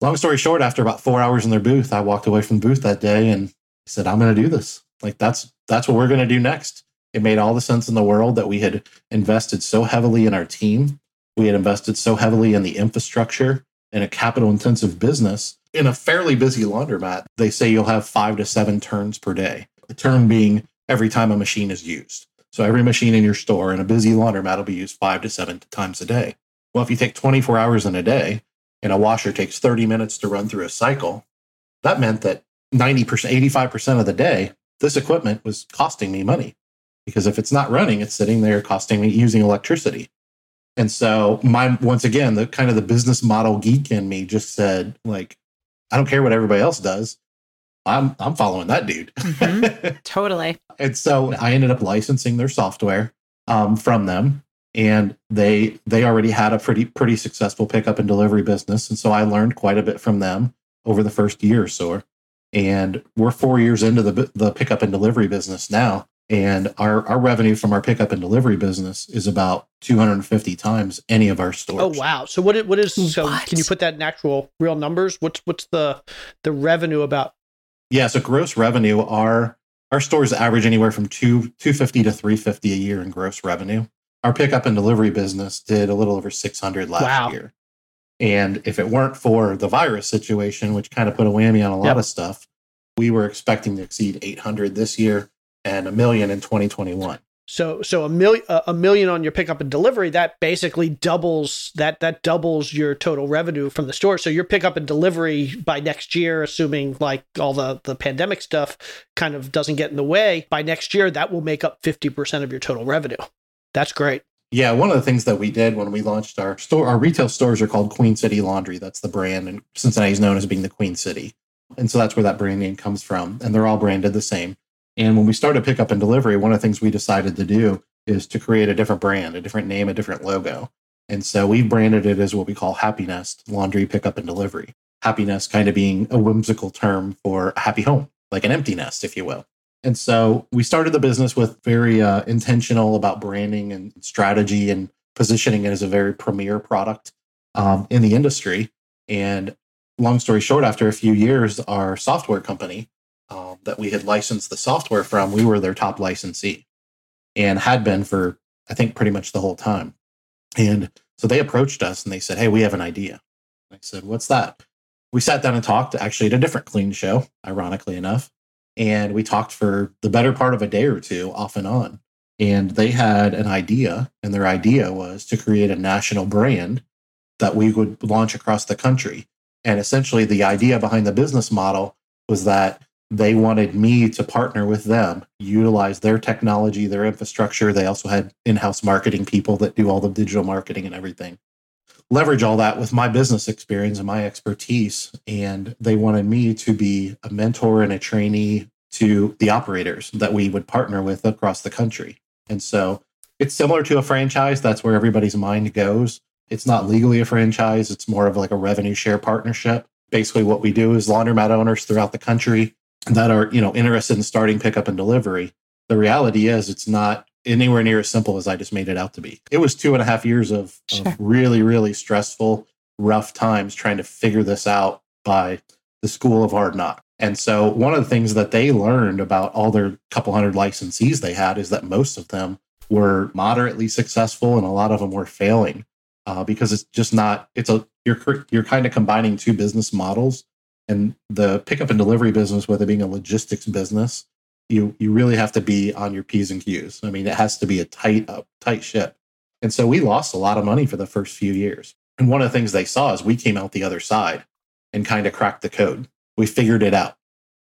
Long story short, after about four hours in their booth, I walked away from the booth that day and said, I'm going to do this. Like that's that's what we're going to do next. It made all the sense in the world that we had invested so heavily in our team. We had invested so heavily in the infrastructure in a capital intensive business. In a fairly busy laundromat, they say you'll have five to seven turns per day. A turn being every time a machine is used. So every machine in your store in a busy laundromat will be used five to seven times a day. Well, if you take 24 hours in a day and a washer takes 30 minutes to run through a cycle, that meant that 90%, 85% of the day, this equipment was costing me money because if it's not running, it's sitting there costing me using electricity. And so my once again, the kind of the business model geek in me just said, like, I don't care what everybody else does. I'm I'm following that dude. Mm-hmm. [laughs] totally. and so I ended up licensing their software um, from them and they they already had a pretty pretty successful pickup and delivery business and so i learned quite a bit from them over the first year or so and we're four years into the the pickup and delivery business now and our our revenue from our pickup and delivery business is about 250 times any of our stores Oh wow! So what? i- What is? So What? can you put that in actual real numbers? What's what's the the revenue about? Yeah so gross revenue our our stores average anywhere from two 250 to 350 a year in gross revenue our pickup and delivery business did a little over 600 last Wow. year and if it weren't for the virus situation which kind of put a whammy on a lot Yep. of stuff we were expecting to exceed 800 this year and a million in 2021 So so a million a million on your pickup and delivery that basically doubles that that doubles your total revenue from the store. So your pickup and delivery by next year, assuming like all the the pandemic stuff kind of doesn't get in the way, by next year that will make up fifty percent of your total revenue. That's great. Yeah, one of the things that we did when we launched our store, our retail stores are called Queen City Laundry. That's the brand, and Cincinnati is known as being the Queen City, and so that's where that brand name comes from. And they're all branded the same. And when we started pickup and delivery, one of the things we decided to do is to create a different brand, a different name, a different logo. And so we branded it as what we call Happy Nest Laundry Pickup and Delivery. Happy Nest kind of being a whimsical term for a happy home, like an empty nest, if you will. And so we started the business with very uh, intentional about branding and strategy and positioning it as a very premier product um, in the industry. And long story short, after a few years, our software company um, that we had licensed the software from, we were their top licensee and had been for, I think, pretty much the whole time. And so they approached us and they said, Hey, we have an idea. I said, What's that? We sat down and talked actually at a different clean show, ironically enough. And we talked for the better part of a day or two off and on. And they had an idea, and their idea was to create a national brand that we would launch across the country. And essentially, the idea behind the business model was that they wanted me to partner with them, utilize their technology, their infrastructure. They also had in house marketing people that do all the digital marketing and everything. Leverage all that with my business experience and my expertise. And they wanted me to be a mentor and a trainee to the operators that we would partner with across the country. And so it's similar to a franchise. That's where everybody's mind goes. It's not legally a franchise, it's more of like a revenue share partnership. Basically, what we do is laundromat owners throughout the country that are, you know, interested in starting pickup and delivery. The reality is it's not anywhere near as simple as I just made it out to be. It was two and a half years of, Sure. of really, really stressful, rough times trying to figure this out by the school of hard knock. And so one of the things that they learned about all their couple hundred licensees they had is that most of them were moderately successful and a lot of them were failing uh, because it's just not it's a you're you're kind of combining two business models and the pickup and delivery business with it being a logistics business you you really have to be on your p's and q's. I mean it has to be a tight up tight ship. And so we lost a lot of money for the first few years. And one of the things they saw is we came out the other side and kind of cracked the code. We figured it out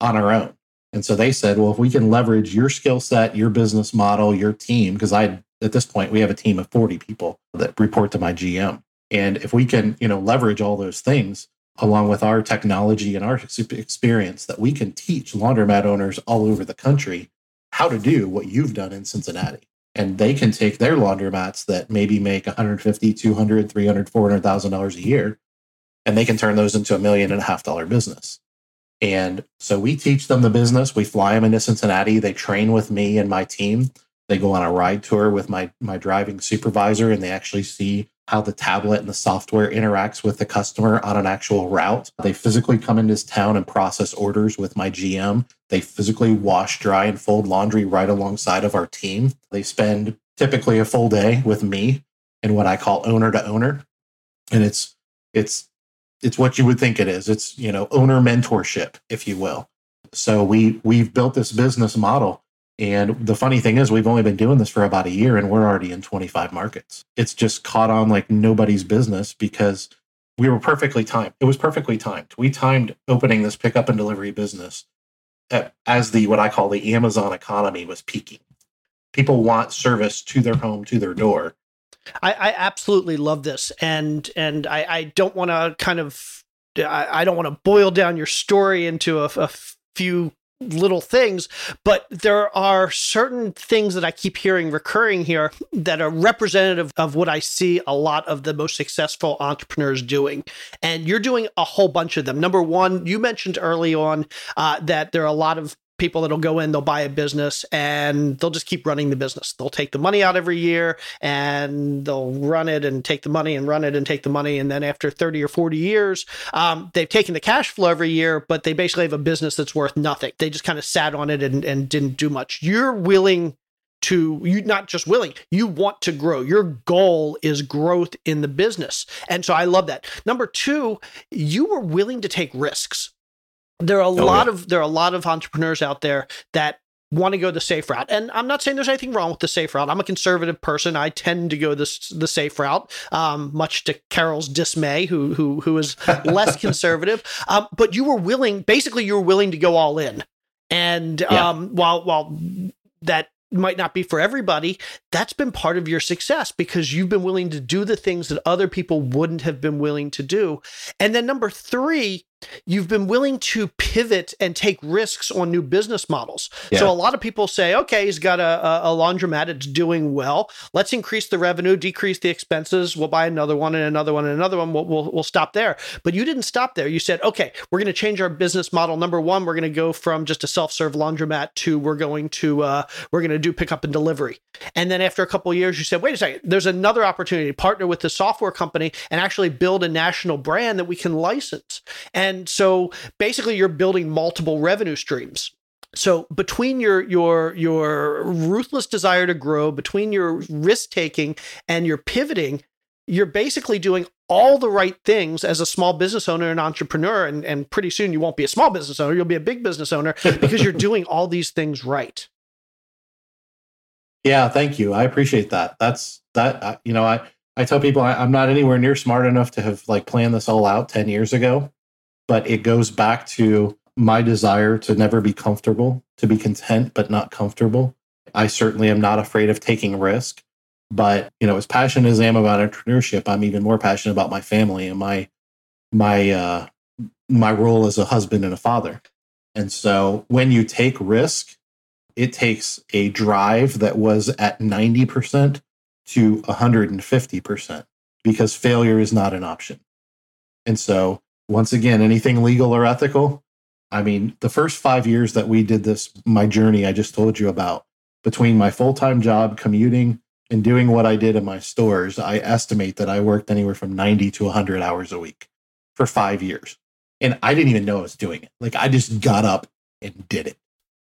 on our own. And so they said well if we can leverage your skill set your business model your team because i at this point we have a team of 40 people that report to my gm and if we can you know leverage all those things along with our technology and our experience, that we can teach laundromat owners all over the country how to do what you've done in Cincinnati. And they can take their laundromats that maybe make 150, 200, 300, 400,000 dollars a year and they can turn those into a million and a half dollar business. And so we teach them the business. We fly them into Cincinnati. They train with me and my team. They go on a ride tour with my my driving supervisor and they actually see how the tablet and the software interacts with the customer on an actual route. They physically come into town and process orders with my GM. They physically wash, dry, and fold laundry right alongside of our team. They spend typically a full day with me in what I call owner to owner. And it's it's it's what you would think it is. It's, you know, owner mentorship, if you will. So we we've built this business model and the funny thing is, we've only been doing this for about a year and we're already in 25 markets. It's just caught on like nobody's business because we were perfectly timed. It was perfectly timed. We timed opening this pickup and delivery business as the what I call the Amazon economy was peaking. People want service to their home, to their door. I, I absolutely love this, and and I, I don't want to kind of I, I don't want to boil down your story into a, a few little things, but there are certain things that I keep hearing recurring here that are representative of what I see a lot of the most successful entrepreneurs doing. And you're doing a whole bunch of them. Number one, you mentioned early on uh, that there are a lot of people that'll go in, they'll buy a business and they'll just keep running the business. They'll take the money out every year and they'll run it and take the money and run it and take the money. And then after 30 or 40 years, um, they've taken the cash flow every year, but they basically have a business that's worth nothing. They just kind of sat on it and, and didn't do much. You're willing to you not just willing you want to grow your goal is growth in the business and so i love that number two you were willing to take risks there are a oh, lot yeah. of there are a lot of entrepreneurs out there that want to go the safe route. And I'm not saying there's anything wrong with the safe route. I'm a conservative person. I tend to go this the safe route, um, much to Carol's dismay, who who who is less [laughs] conservative. Um, but you were willing, basically, you were willing to go all in. And yeah. um, while while that might not be for everybody, that's been part of your success because you've been willing to do the things that other people wouldn't have been willing to do. And then number three, you've been willing to pivot and take risks on new business models. Yeah. So a lot of people say, okay, he's got a, a, laundromat, it's doing well. Let's increase the revenue, decrease the expenses. We'll buy another one and another one and another one. We'll, we'll, we'll stop there. But you didn't stop there. You said, okay, we're going to change our business model. Number one, we're going to go from just a self-serve laundromat to we're going to uh, we're going to do pickup and delivery. And then after a couple of years, you said, wait a second, there's another opportunity to partner with the software company and actually build a national brand that we can license. And and so basically you're building multiple revenue streams. So between your your your ruthless desire to grow between your risk taking and your pivoting you're basically doing all the right things as a small business owner and entrepreneur. And, and pretty soon you won't be a small business owner you'll be a big business owner [laughs] because you're doing all these things right. Yeah thank you. I appreciate that. That's that uh, you know i i tell people I, i'm not anywhere near smart enough to have like planned this all out 10 years ago but it goes back to my desire to never be comfortable, to be content but not comfortable. I certainly am not afraid of taking risk, but you know, as passionate as I am about entrepreneurship, I'm even more passionate about my family and my my uh my role as a husband and a father. And so when you take risk, it takes a drive that was at 90% to 150% because failure is not an option. And so once again, anything legal or ethical. I mean, the first five years that we did this, my journey I just told you about, between my full time job, commuting, and doing what I did in my stores, I estimate that I worked anywhere from 90 to 100 hours a week for five years. And I didn't even know I was doing it. Like, I just got up and did it.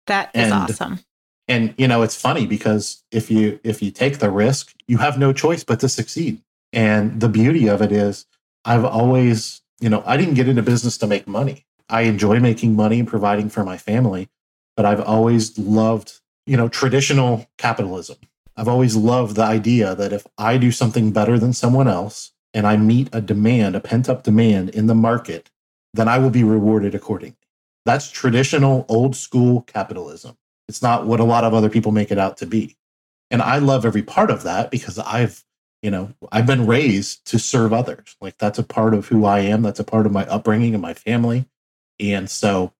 That is and, awesome. And you know, it's funny because if you if you take the risk, you have no choice but to succeed. And the beauty of it is I've always you know, I didn't get into business to make money. I enjoy making money and providing for my family, but I've always loved, you know, traditional capitalism. I've always loved the idea that if I do something better than someone else and I meet a demand, a pent up demand in the market, then I will be rewarded accordingly. That's traditional old school capitalism. It's not what a lot of other people make it out to be. And I love every part of that because I've You know, I've been raised to serve others. Like that's a part of who I am. That's a part of my upbringing and my family. And so,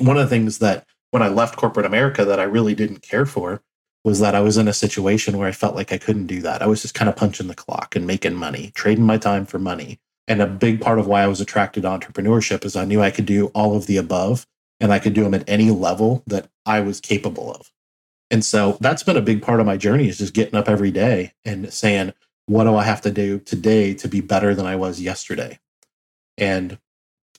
one of the things that when I left corporate America that I really didn't care for was that I was in a situation where I felt like I couldn't do that. I was just kind of punching the clock and making money, trading my time for money. And a big part of why I was attracted to entrepreneurship is I knew I could do all of the above and I could do them at any level that I was capable of. And so that's been a big part of my journey is just getting up every day and saying, what do I have to do today to be better than I was yesterday? And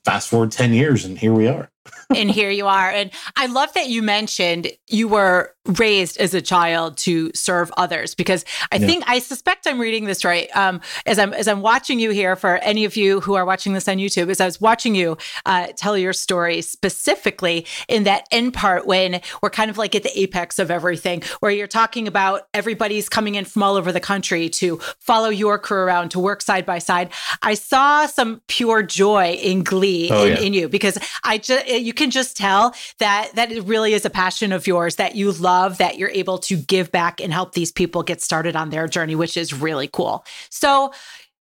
fast forward 10 years and here we are and here you are. And I love that you mentioned you were raised as a child to serve others because I yeah. think I suspect I'm reading this right. Um, as I'm as I'm watching you here for any of you who are watching this on YouTube, as I was watching you uh, tell your story specifically in that end part when we're kind of like at the apex of everything, where you're talking about everybody's coming in from all over the country to follow your crew around to work side by side. I saw some pure joy in glee oh, in, yeah. in you because I just you can just tell that that it really is a passion of yours that you love that you're able to give back and help these people get started on their journey, which is really cool. So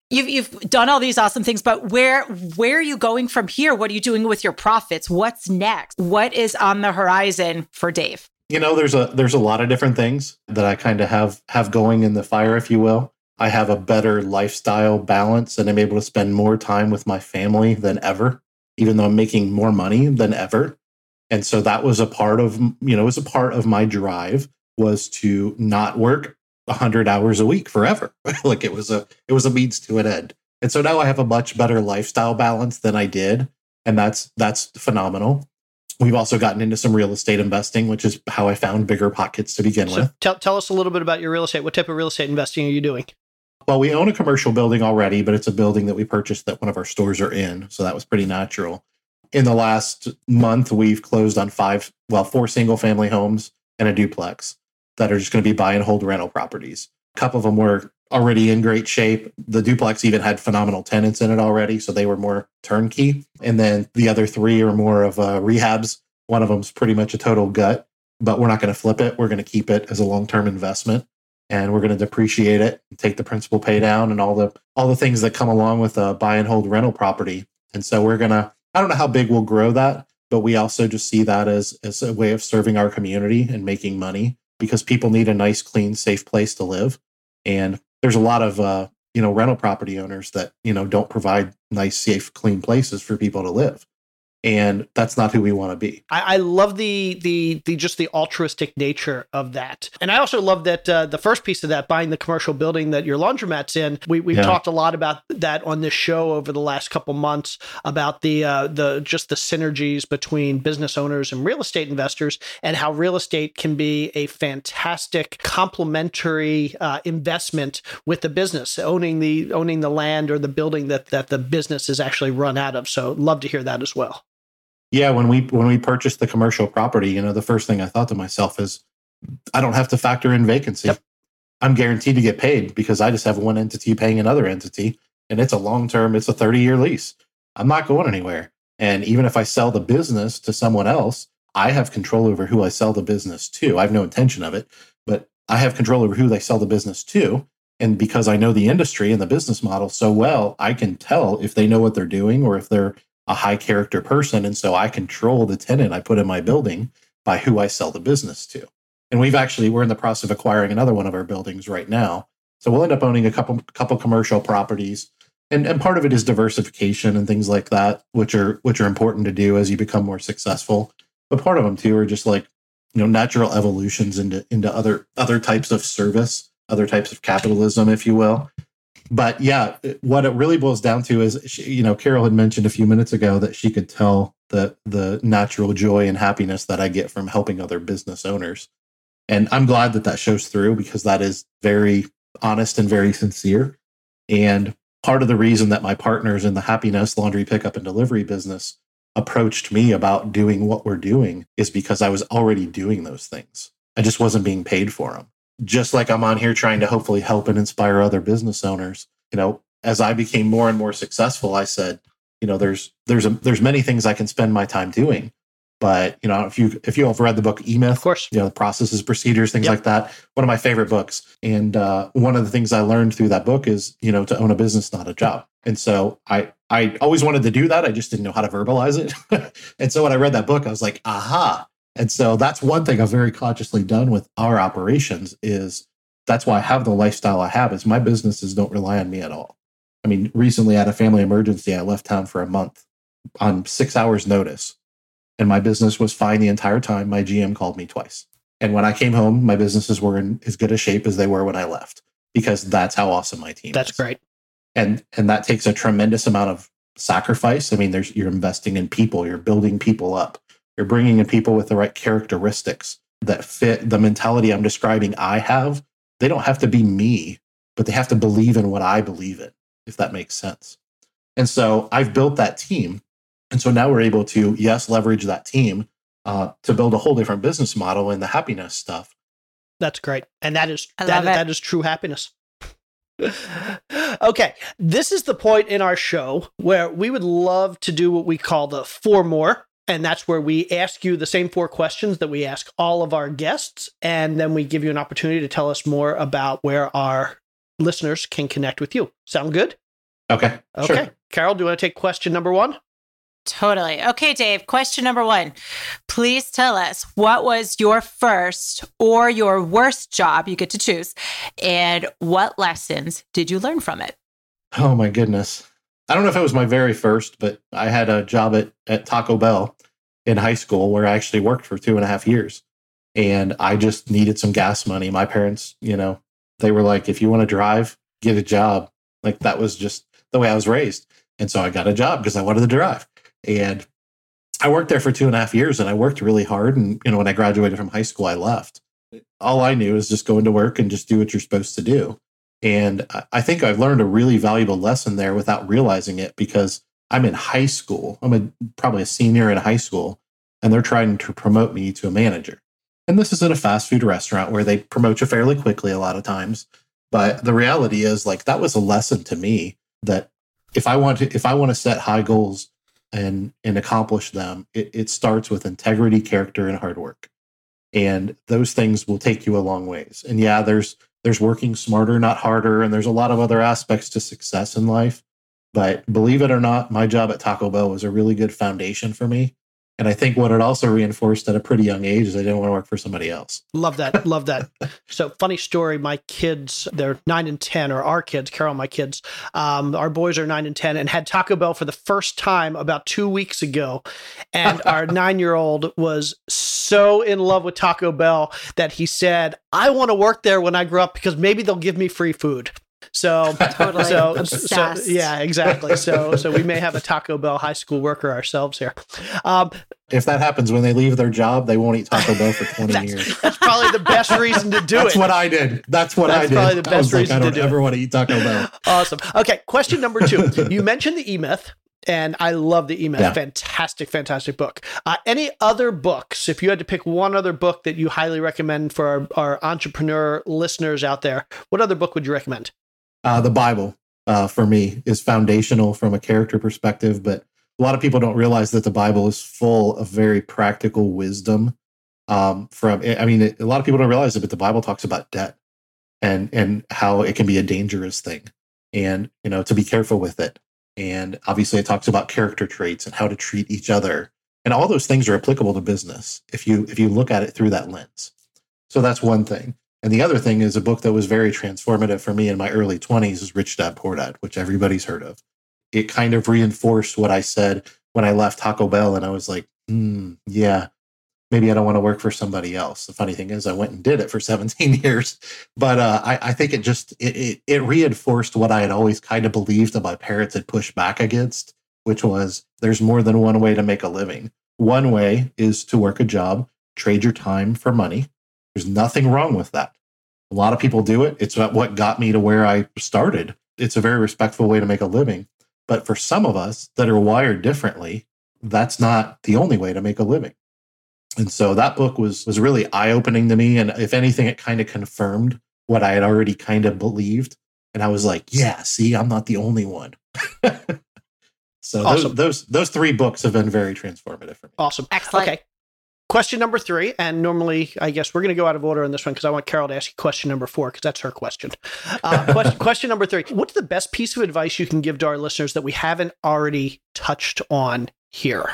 you've you've done all these awesome things, but where where are you going from here? What are you doing with your profits? What's next? What is on the horizon for Dave? You know, there's a there's a lot of different things that I kind of have have going in the fire, if you will. I have a better lifestyle balance and I'm able to spend more time with my family than ever even though I'm making more money than ever. And so that was a part of, you know, it was a part of my drive was to not work 100 hours a week forever. [laughs] like it was a it was a means to an end. And so now I have a much better lifestyle balance than I did, and that's that's phenomenal. We've also gotten into some real estate investing, which is how I found BiggerPockets to begin so with. Tell, tell us a little bit about your real estate. What type of real estate investing are you doing? Well, we own a commercial building already, but it's a building that we purchased that one of our stores are in. So that was pretty natural. In the last month, we've closed on five, well, four single family homes and a duplex that are just going to be buy and hold rental properties. A couple of them were already in great shape. The duplex even had phenomenal tenants in it already. So they were more turnkey. And then the other three are more of uh, rehabs. One of them's pretty much a total gut, but we're not going to flip it. We're going to keep it as a long term investment and we're going to depreciate it take the principal pay down and all the all the things that come along with a buy and hold rental property. And so we're going to i don't know how big we'll grow that but we also just see that as as a way of serving our community and making money because people need a nice clean safe place to live. And there's a lot of uh, you know rental property owners that you know don't provide nice safe clean places for people to live and that's not who we want to be. I, I, love the the the just the altruistic nature of that, and I also love that uh, the first piece of that, buying the commercial building that your laundromat's in. We we've yeah. talked a lot about that on this show over the last couple months about the uh, the just the synergies between business owners and real estate investors, and how real estate can be a fantastic complementary uh, investment with the business owning the owning the land or the building that that the business is actually run out of. So love to hear that as well. Yeah, when we when we purchased the commercial property, you know, the first thing I thought to myself is, I don't have to factor in vacancy. Yep. I'm guaranteed to get paid because I just have one entity paying another entity, and it's a long term. It's a 30 year lease. I'm not going anywhere. And even if I sell the business to someone else, I have control over who I sell the business to. I have no intention of it, but I have control over who they sell the business to. And because I know the industry and the business model so well, I can tell if they know what they're doing or if they're a high character person. And so I control the tenant I put in my building by who I sell the business to. And we've actually, we're in the process of acquiring another one of our buildings right now. So we'll end up owning a couple, couple commercial properties. And, and part of it is diversification and things like that, which are which are important to do as you become more successful. But part of them too are just like, you know, natural evolutions into into other other types of service, other types of capitalism, if you will but yeah, what it really boils down to is, she, you know, Carol had mentioned a few minutes ago that she could tell the the natural joy and Happy Nest that I get from helping other business owners, and I'm glad that that shows through because that is very honest and very sincere. And part of the reason that my partners in the happiness laundry pickup and delivery business approached me about doing what we're doing is because I was already doing those things. I just wasn't being paid for them just like I'm on here trying to hopefully help and inspire other business owners, you know, as I became more and more successful, I said, you know, there's there's a, there's many things I can spend my time doing, But you know, if you if you have read the book E Myth, Of course. you know, processes, procedures, things Yep. like that. One of my favorite books. And uh, one of the things I learned through that book is, you know, to own a business, not a job. And so I I always wanted to do that. I just didn't know how to verbalize it. [laughs] and so when I read that book, I was like, aha. And so that's one thing I've very consciously done with our operations is that's why I have the lifestyle I have is my businesses don't rely on me at all. I mean, recently I had a family emergency. I left town for a month on six hours notice and my business was fine the entire time. My GM called me twice. And when I came home, my businesses were in as good a shape as they were when I left because that's how awesome my team That's is. great. And and that takes a tremendous amount of sacrifice. I mean, there's you're investing in people, you're building people up. You're bringing in people with the right characteristics that fit the mentality I'm describing I have. They don't have to be me, but they have to believe in what I believe in, if that makes sense. And so I've built that team. And so now we're able to, yes, leverage that team uh, to build a whole different business model in the happiness stuff. That's great. And that is that, it. that is true happiness. [laughs] okay, this is the point in our show where we would love to do what we call the four more. And that's where we ask you the same four questions that we ask all of our guests. And then we give you an opportunity to tell us more about where our listeners can connect with you. Sound good? Okay. Okay. Sure. Carol, do you want to take question number one? Totally. Okay, Dave, question number one. Please tell us what was your first or your worst job? You get to choose. And what lessons did you learn from it? Oh my goodness. I don't know if it was my very first, but I had a job at, at Taco Bell in high school where I actually worked for two and a half years. And I just needed some gas money. My parents, you know, they were like, if you want to drive, get a job. Like that was just the way I was raised. And so I got a job because I wanted to drive. And I worked there for two and a half years and I worked really hard. And, you know, when I graduated from high school, I left. All I knew is just go into work and just do what you're supposed to do. And I- think I've learned a really valuable lesson there without realizing it because I'm in high school. I'm a, probably a senior in high school, and they're trying to promote me to a manager. And this is at a fast food restaurant where they promote you fairly quickly a lot of times. But the reality is, like, that was a lesson to me that if I want to, if I want to set high goals and and accomplish them, it, it starts with integrity, character, and hard work. And those things will take you a long ways. And yeah, there's there's working smarter, not harder, and there's a lot of other aspects to success in life. But believe it or not, my job at Taco Bell was a really good foundation for me. And I think what it also reinforced at a pretty young age is I didn't want to work for somebody else. Love that. Love that. [laughs] So, funny story. My kids, they're nine and 10, or our kids, Carol, my kids, um, our boys are nine and 10, and had Taco Bell for the first time about two weeks ago. And [laughs] our nine year old was so in love with Taco Bell that he said, I want to work there when I grow up because maybe they'll give me free food. So, Totally so, so, yeah, exactly. So, so we may have a Taco Bell high school worker ourselves here. Um, If that happens when they leave their job, they won't eat Taco Bell for 20 that's, years. that's probably the best reason to do That's it. That's what I did. That's what That's I did. probably the I was best like, reason I to don't do it. ever want to eat Taco Bell. Awesome. Okay, question number two. You mentioned the E Myth, and I love the E Myth. Yeah. Fantastic, fantastic book. Uh, any other books? If you had to pick one other book that you highly recommend for our, our entrepreneur listeners out there, what other book would you recommend? Uh, the Bible, uh, for me, is foundational from a character perspective, but a lot of people don't realize that the Bible is full of very practical wisdom. Um, from, I mean, a lot of people don't realize it, but the Bible talks about debt and and how it can be a dangerous thing, and you know to be careful with it. And obviously, it talks about character traits and how to treat each other, and all those things are applicable to business if you if you look at it through that lens. So that's one thing. And the other thing is a book that was very transformative for me in my early 20s is Rich Dad Poor Dad, which everybody's heard of. It kind of reinforced what I said when I left Taco Bell, and I was like, hmm, yeah, maybe I don't want to work for somebody else. The funny thing is, I went and did it for [laughs] 17 years, but uh, I, I think it just it, it it reinforced what I had always kind of believed that my parents had pushed back against, which was there's more than one way to make a living. One way is to work a job, trade your time for money. There's nothing wrong with that. A lot of people do it. It's what got me to where I started. It's a very respectful way to make a living. But for some of us that are wired differently, that's not the only way to make a living. And so that book was was really eye-opening to me. And if anything, it kind of confirmed what I had already kind of believed. And I was like, yeah, see, I'm not the only one. [laughs] So Awesome. those, those those three books have been very transformative for me. Awesome. Excellent. Okay. Question number three, and normally I guess we're going to go out of order on this one because I want Carol to ask you question number four because that's her question. Uh, [laughs] question, question number three: What's the best piece of advice you can give to our listeners that we haven't already touched on here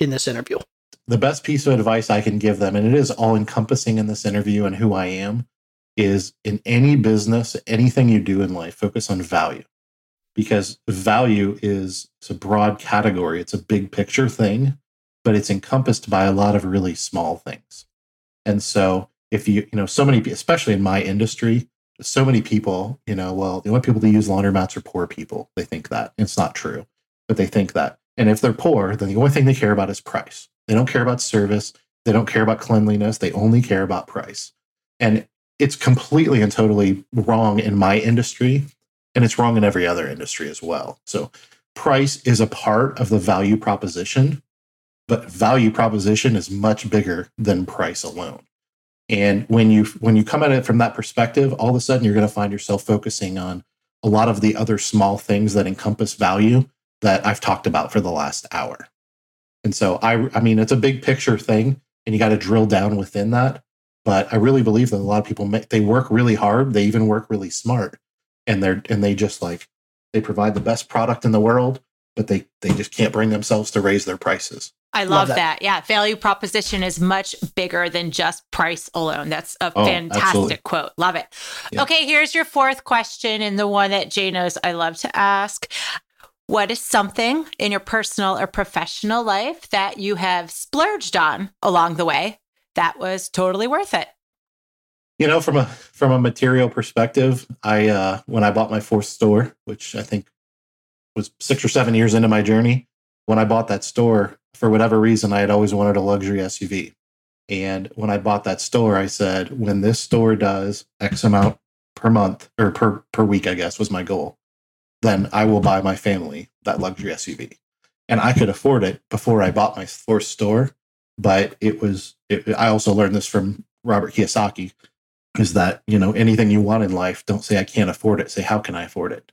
in this interview? the best piece of advice I can give them, and it is all encompassing in this interview and who I am, is in any business, anything you do in life, focus on value. Because value is it's a broad category. It's a big picture thing, but it's encompassed by a lot of really small things. And so if you, you know, so many, especially in my industry, so many people, you know, well, the only people that use laundromats are poor people. They think that. It's not true, but they think that. And if they're poor, then the only thing they care about is price. They don't care about service. They don't care about cleanliness. They only care about price. And it's completely and totally wrong in my industry. And it's wrong in every other industry as well. So price is a part of the value proposition, but value proposition is much bigger than price alone. And when you when you come at it from that perspective, all of a sudden you're going to find yourself focusing on a lot of the other small things that encompass value that I've talked about for the last hour. And so I I mean it's a big picture thing and you got to drill down within that, but I really believe that a lot of people make, they work really hard, they even work really smart and they're and they just like they provide the best product in the world, but they they just can't bring themselves to raise their prices. I love, Love that. that. Yeah. Value proposition is much bigger than just price alone. That's a Oh, fantastic absolutely. quote. Love it. Yeah. Okay. Here's your fourth question, and the one that Jay knows I love to ask. What is something in your personal or professional life that you have splurged on along the way that was totally worth it? You know, from a from a material perspective, I uh when I bought my fourth store, which I think was six or seven years into my journey, when I bought that store, for whatever reason, I had always wanted a luxury SUV. And when I bought that store, I said, when this store does X amount per month or per per week, I guess was my goal, then I will buy my family that luxury SUV. And I could afford it before I bought my fourth store, but it was. It, I also learned this from Robert Kiyosaki, is that you know anything you want in life, don't say I can't afford it. Say how can I afford it?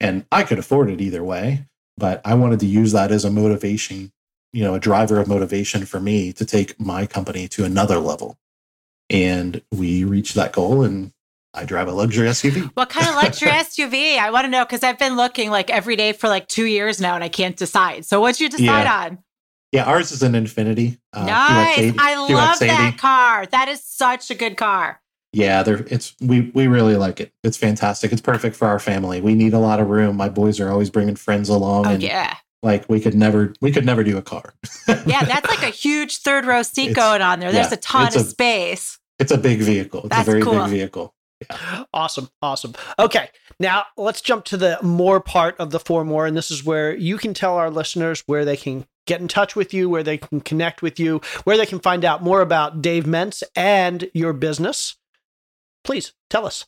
And I could afford it either way, but I wanted to use that as a motivation, you know, a driver of motivation for me to take my company to another level. And we reached that goal, and I drive a luxury SUV. [laughs] What kind of luxury [laughs] SUV? I want to know because I've been looking like every day for like two years now and I can't decide. So what'd you decide Yeah. on? Yeah, ours is an Infiniti. uh, nice. QX80 I love that QX80. car. That is such a good car. Yeah, they're, it's we we really like it. It's fantastic. It's perfect for our family. We need a lot of room. My boys are always bringing friends along, Oh, and yeah. Like we could never we could never do a car. [laughs] Yeah, that's like a [laughs] huge third row seat It's- going on there. There's yeah, a ton of a- space. It's a big vehicle. It's That's a very cool. big vehicle. Awesome. Awesome. Okay. Now let's jump to the more part of the four more. And this is where you can tell our listeners where they can get in touch with you, where they can connect with you, where they can find out more about Dave Menz and your business. Please tell us.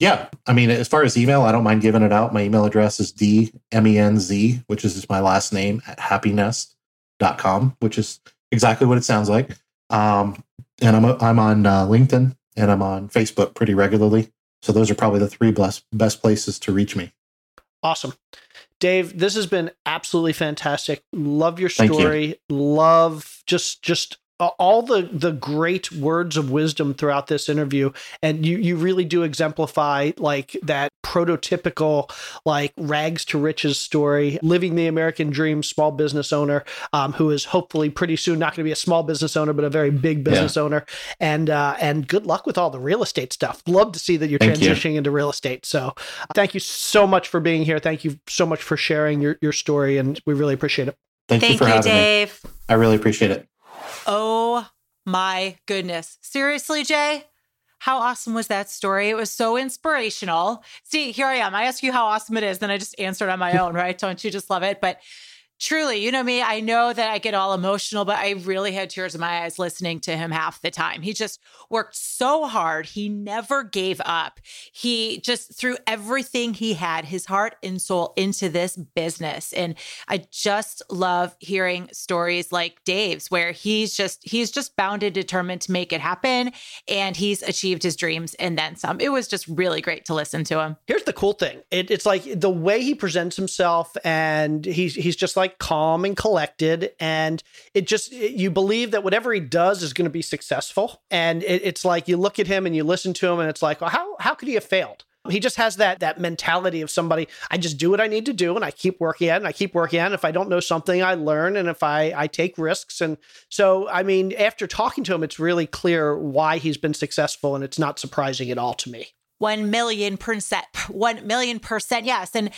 Yeah, I mean, as far as email, I don't mind giving it out. My email address is d m e n z, which is just my last name at happynest.com, which is exactly what it sounds like. Um, and I'm I'm on uh, LinkedIn and I'm on Facebook pretty regularly. So those are probably the three best best places to reach me. Awesome. Dave, this has been absolutely fantastic. Love your Thank you. story. Love just just all the the great words of wisdom throughout this interview and you you really do exemplify like that prototypical like rags to riches story living the american dream small business owner um, who is hopefully pretty soon not going to be a small business owner but a very big business owner and uh, and good luck with all the real estate stuff love to see that you're Thank you. transitioning into real estate so thank you so much for being here thank you so much for sharing your, your story and we really appreciate it Thank, Thank you for you, having me. Dave. I really appreciate it. My goodness. Seriously, Jay? How awesome was that story? It was so inspirational. See, here I am. I ask you how awesome it is, then I just answered on my [laughs] own, right? Don't you just love it? But truly, you know me, I know that I get all emotional, but I really had tears in my eyes listening to him half the time. He just worked so hard. He never gave up. He just threw everything he had, his heart and soul, into this business. And I just love hearing stories like Dave's, where he's just, he's just bound and determined to make it happen. And he's achieved his dreams and then some. It was just really great to listen to him. Here's the cool thing. It, it's like the way he presents himself and he's he's just like calm and collected and it just you believe that whatever he does is going to be successful and it, it's like you look at him and you listen to him and it's like well how how could he have failed? He just has that that mentality of somebody i just do what i need to do and i keep working at it and i keep working at it. If i don't know something i learn and if i i take risks. And so i mean after talking to him it's really clear why he's been successful and it's not surprising at all to me. 1 million percent 1 million percent yes. And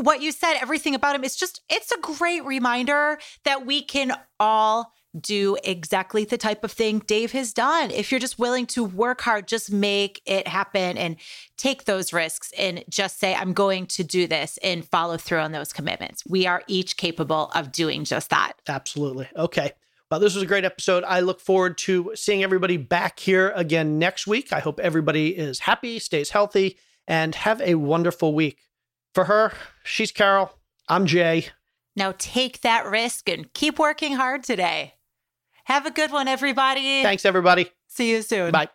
what you said everything about him is just it's a great reminder that we can all do exactly the type of thing Dave has done. If you're just willing to work hard, just make it happen and take those risks and just say, I'm going to do this and follow through on those commitments. We are each capable of doing just that. Absolutely. Okay. Well, this was a great episode. I look forward to seeing everybody back here again next week. I hope everybody is happy, stays healthy, and have a wonderful week. For her, she's Carol. I'm Jay. Now take that risk and keep working hard today. Have a good one, everybody. Thanks, everybody. See you soon. Bye.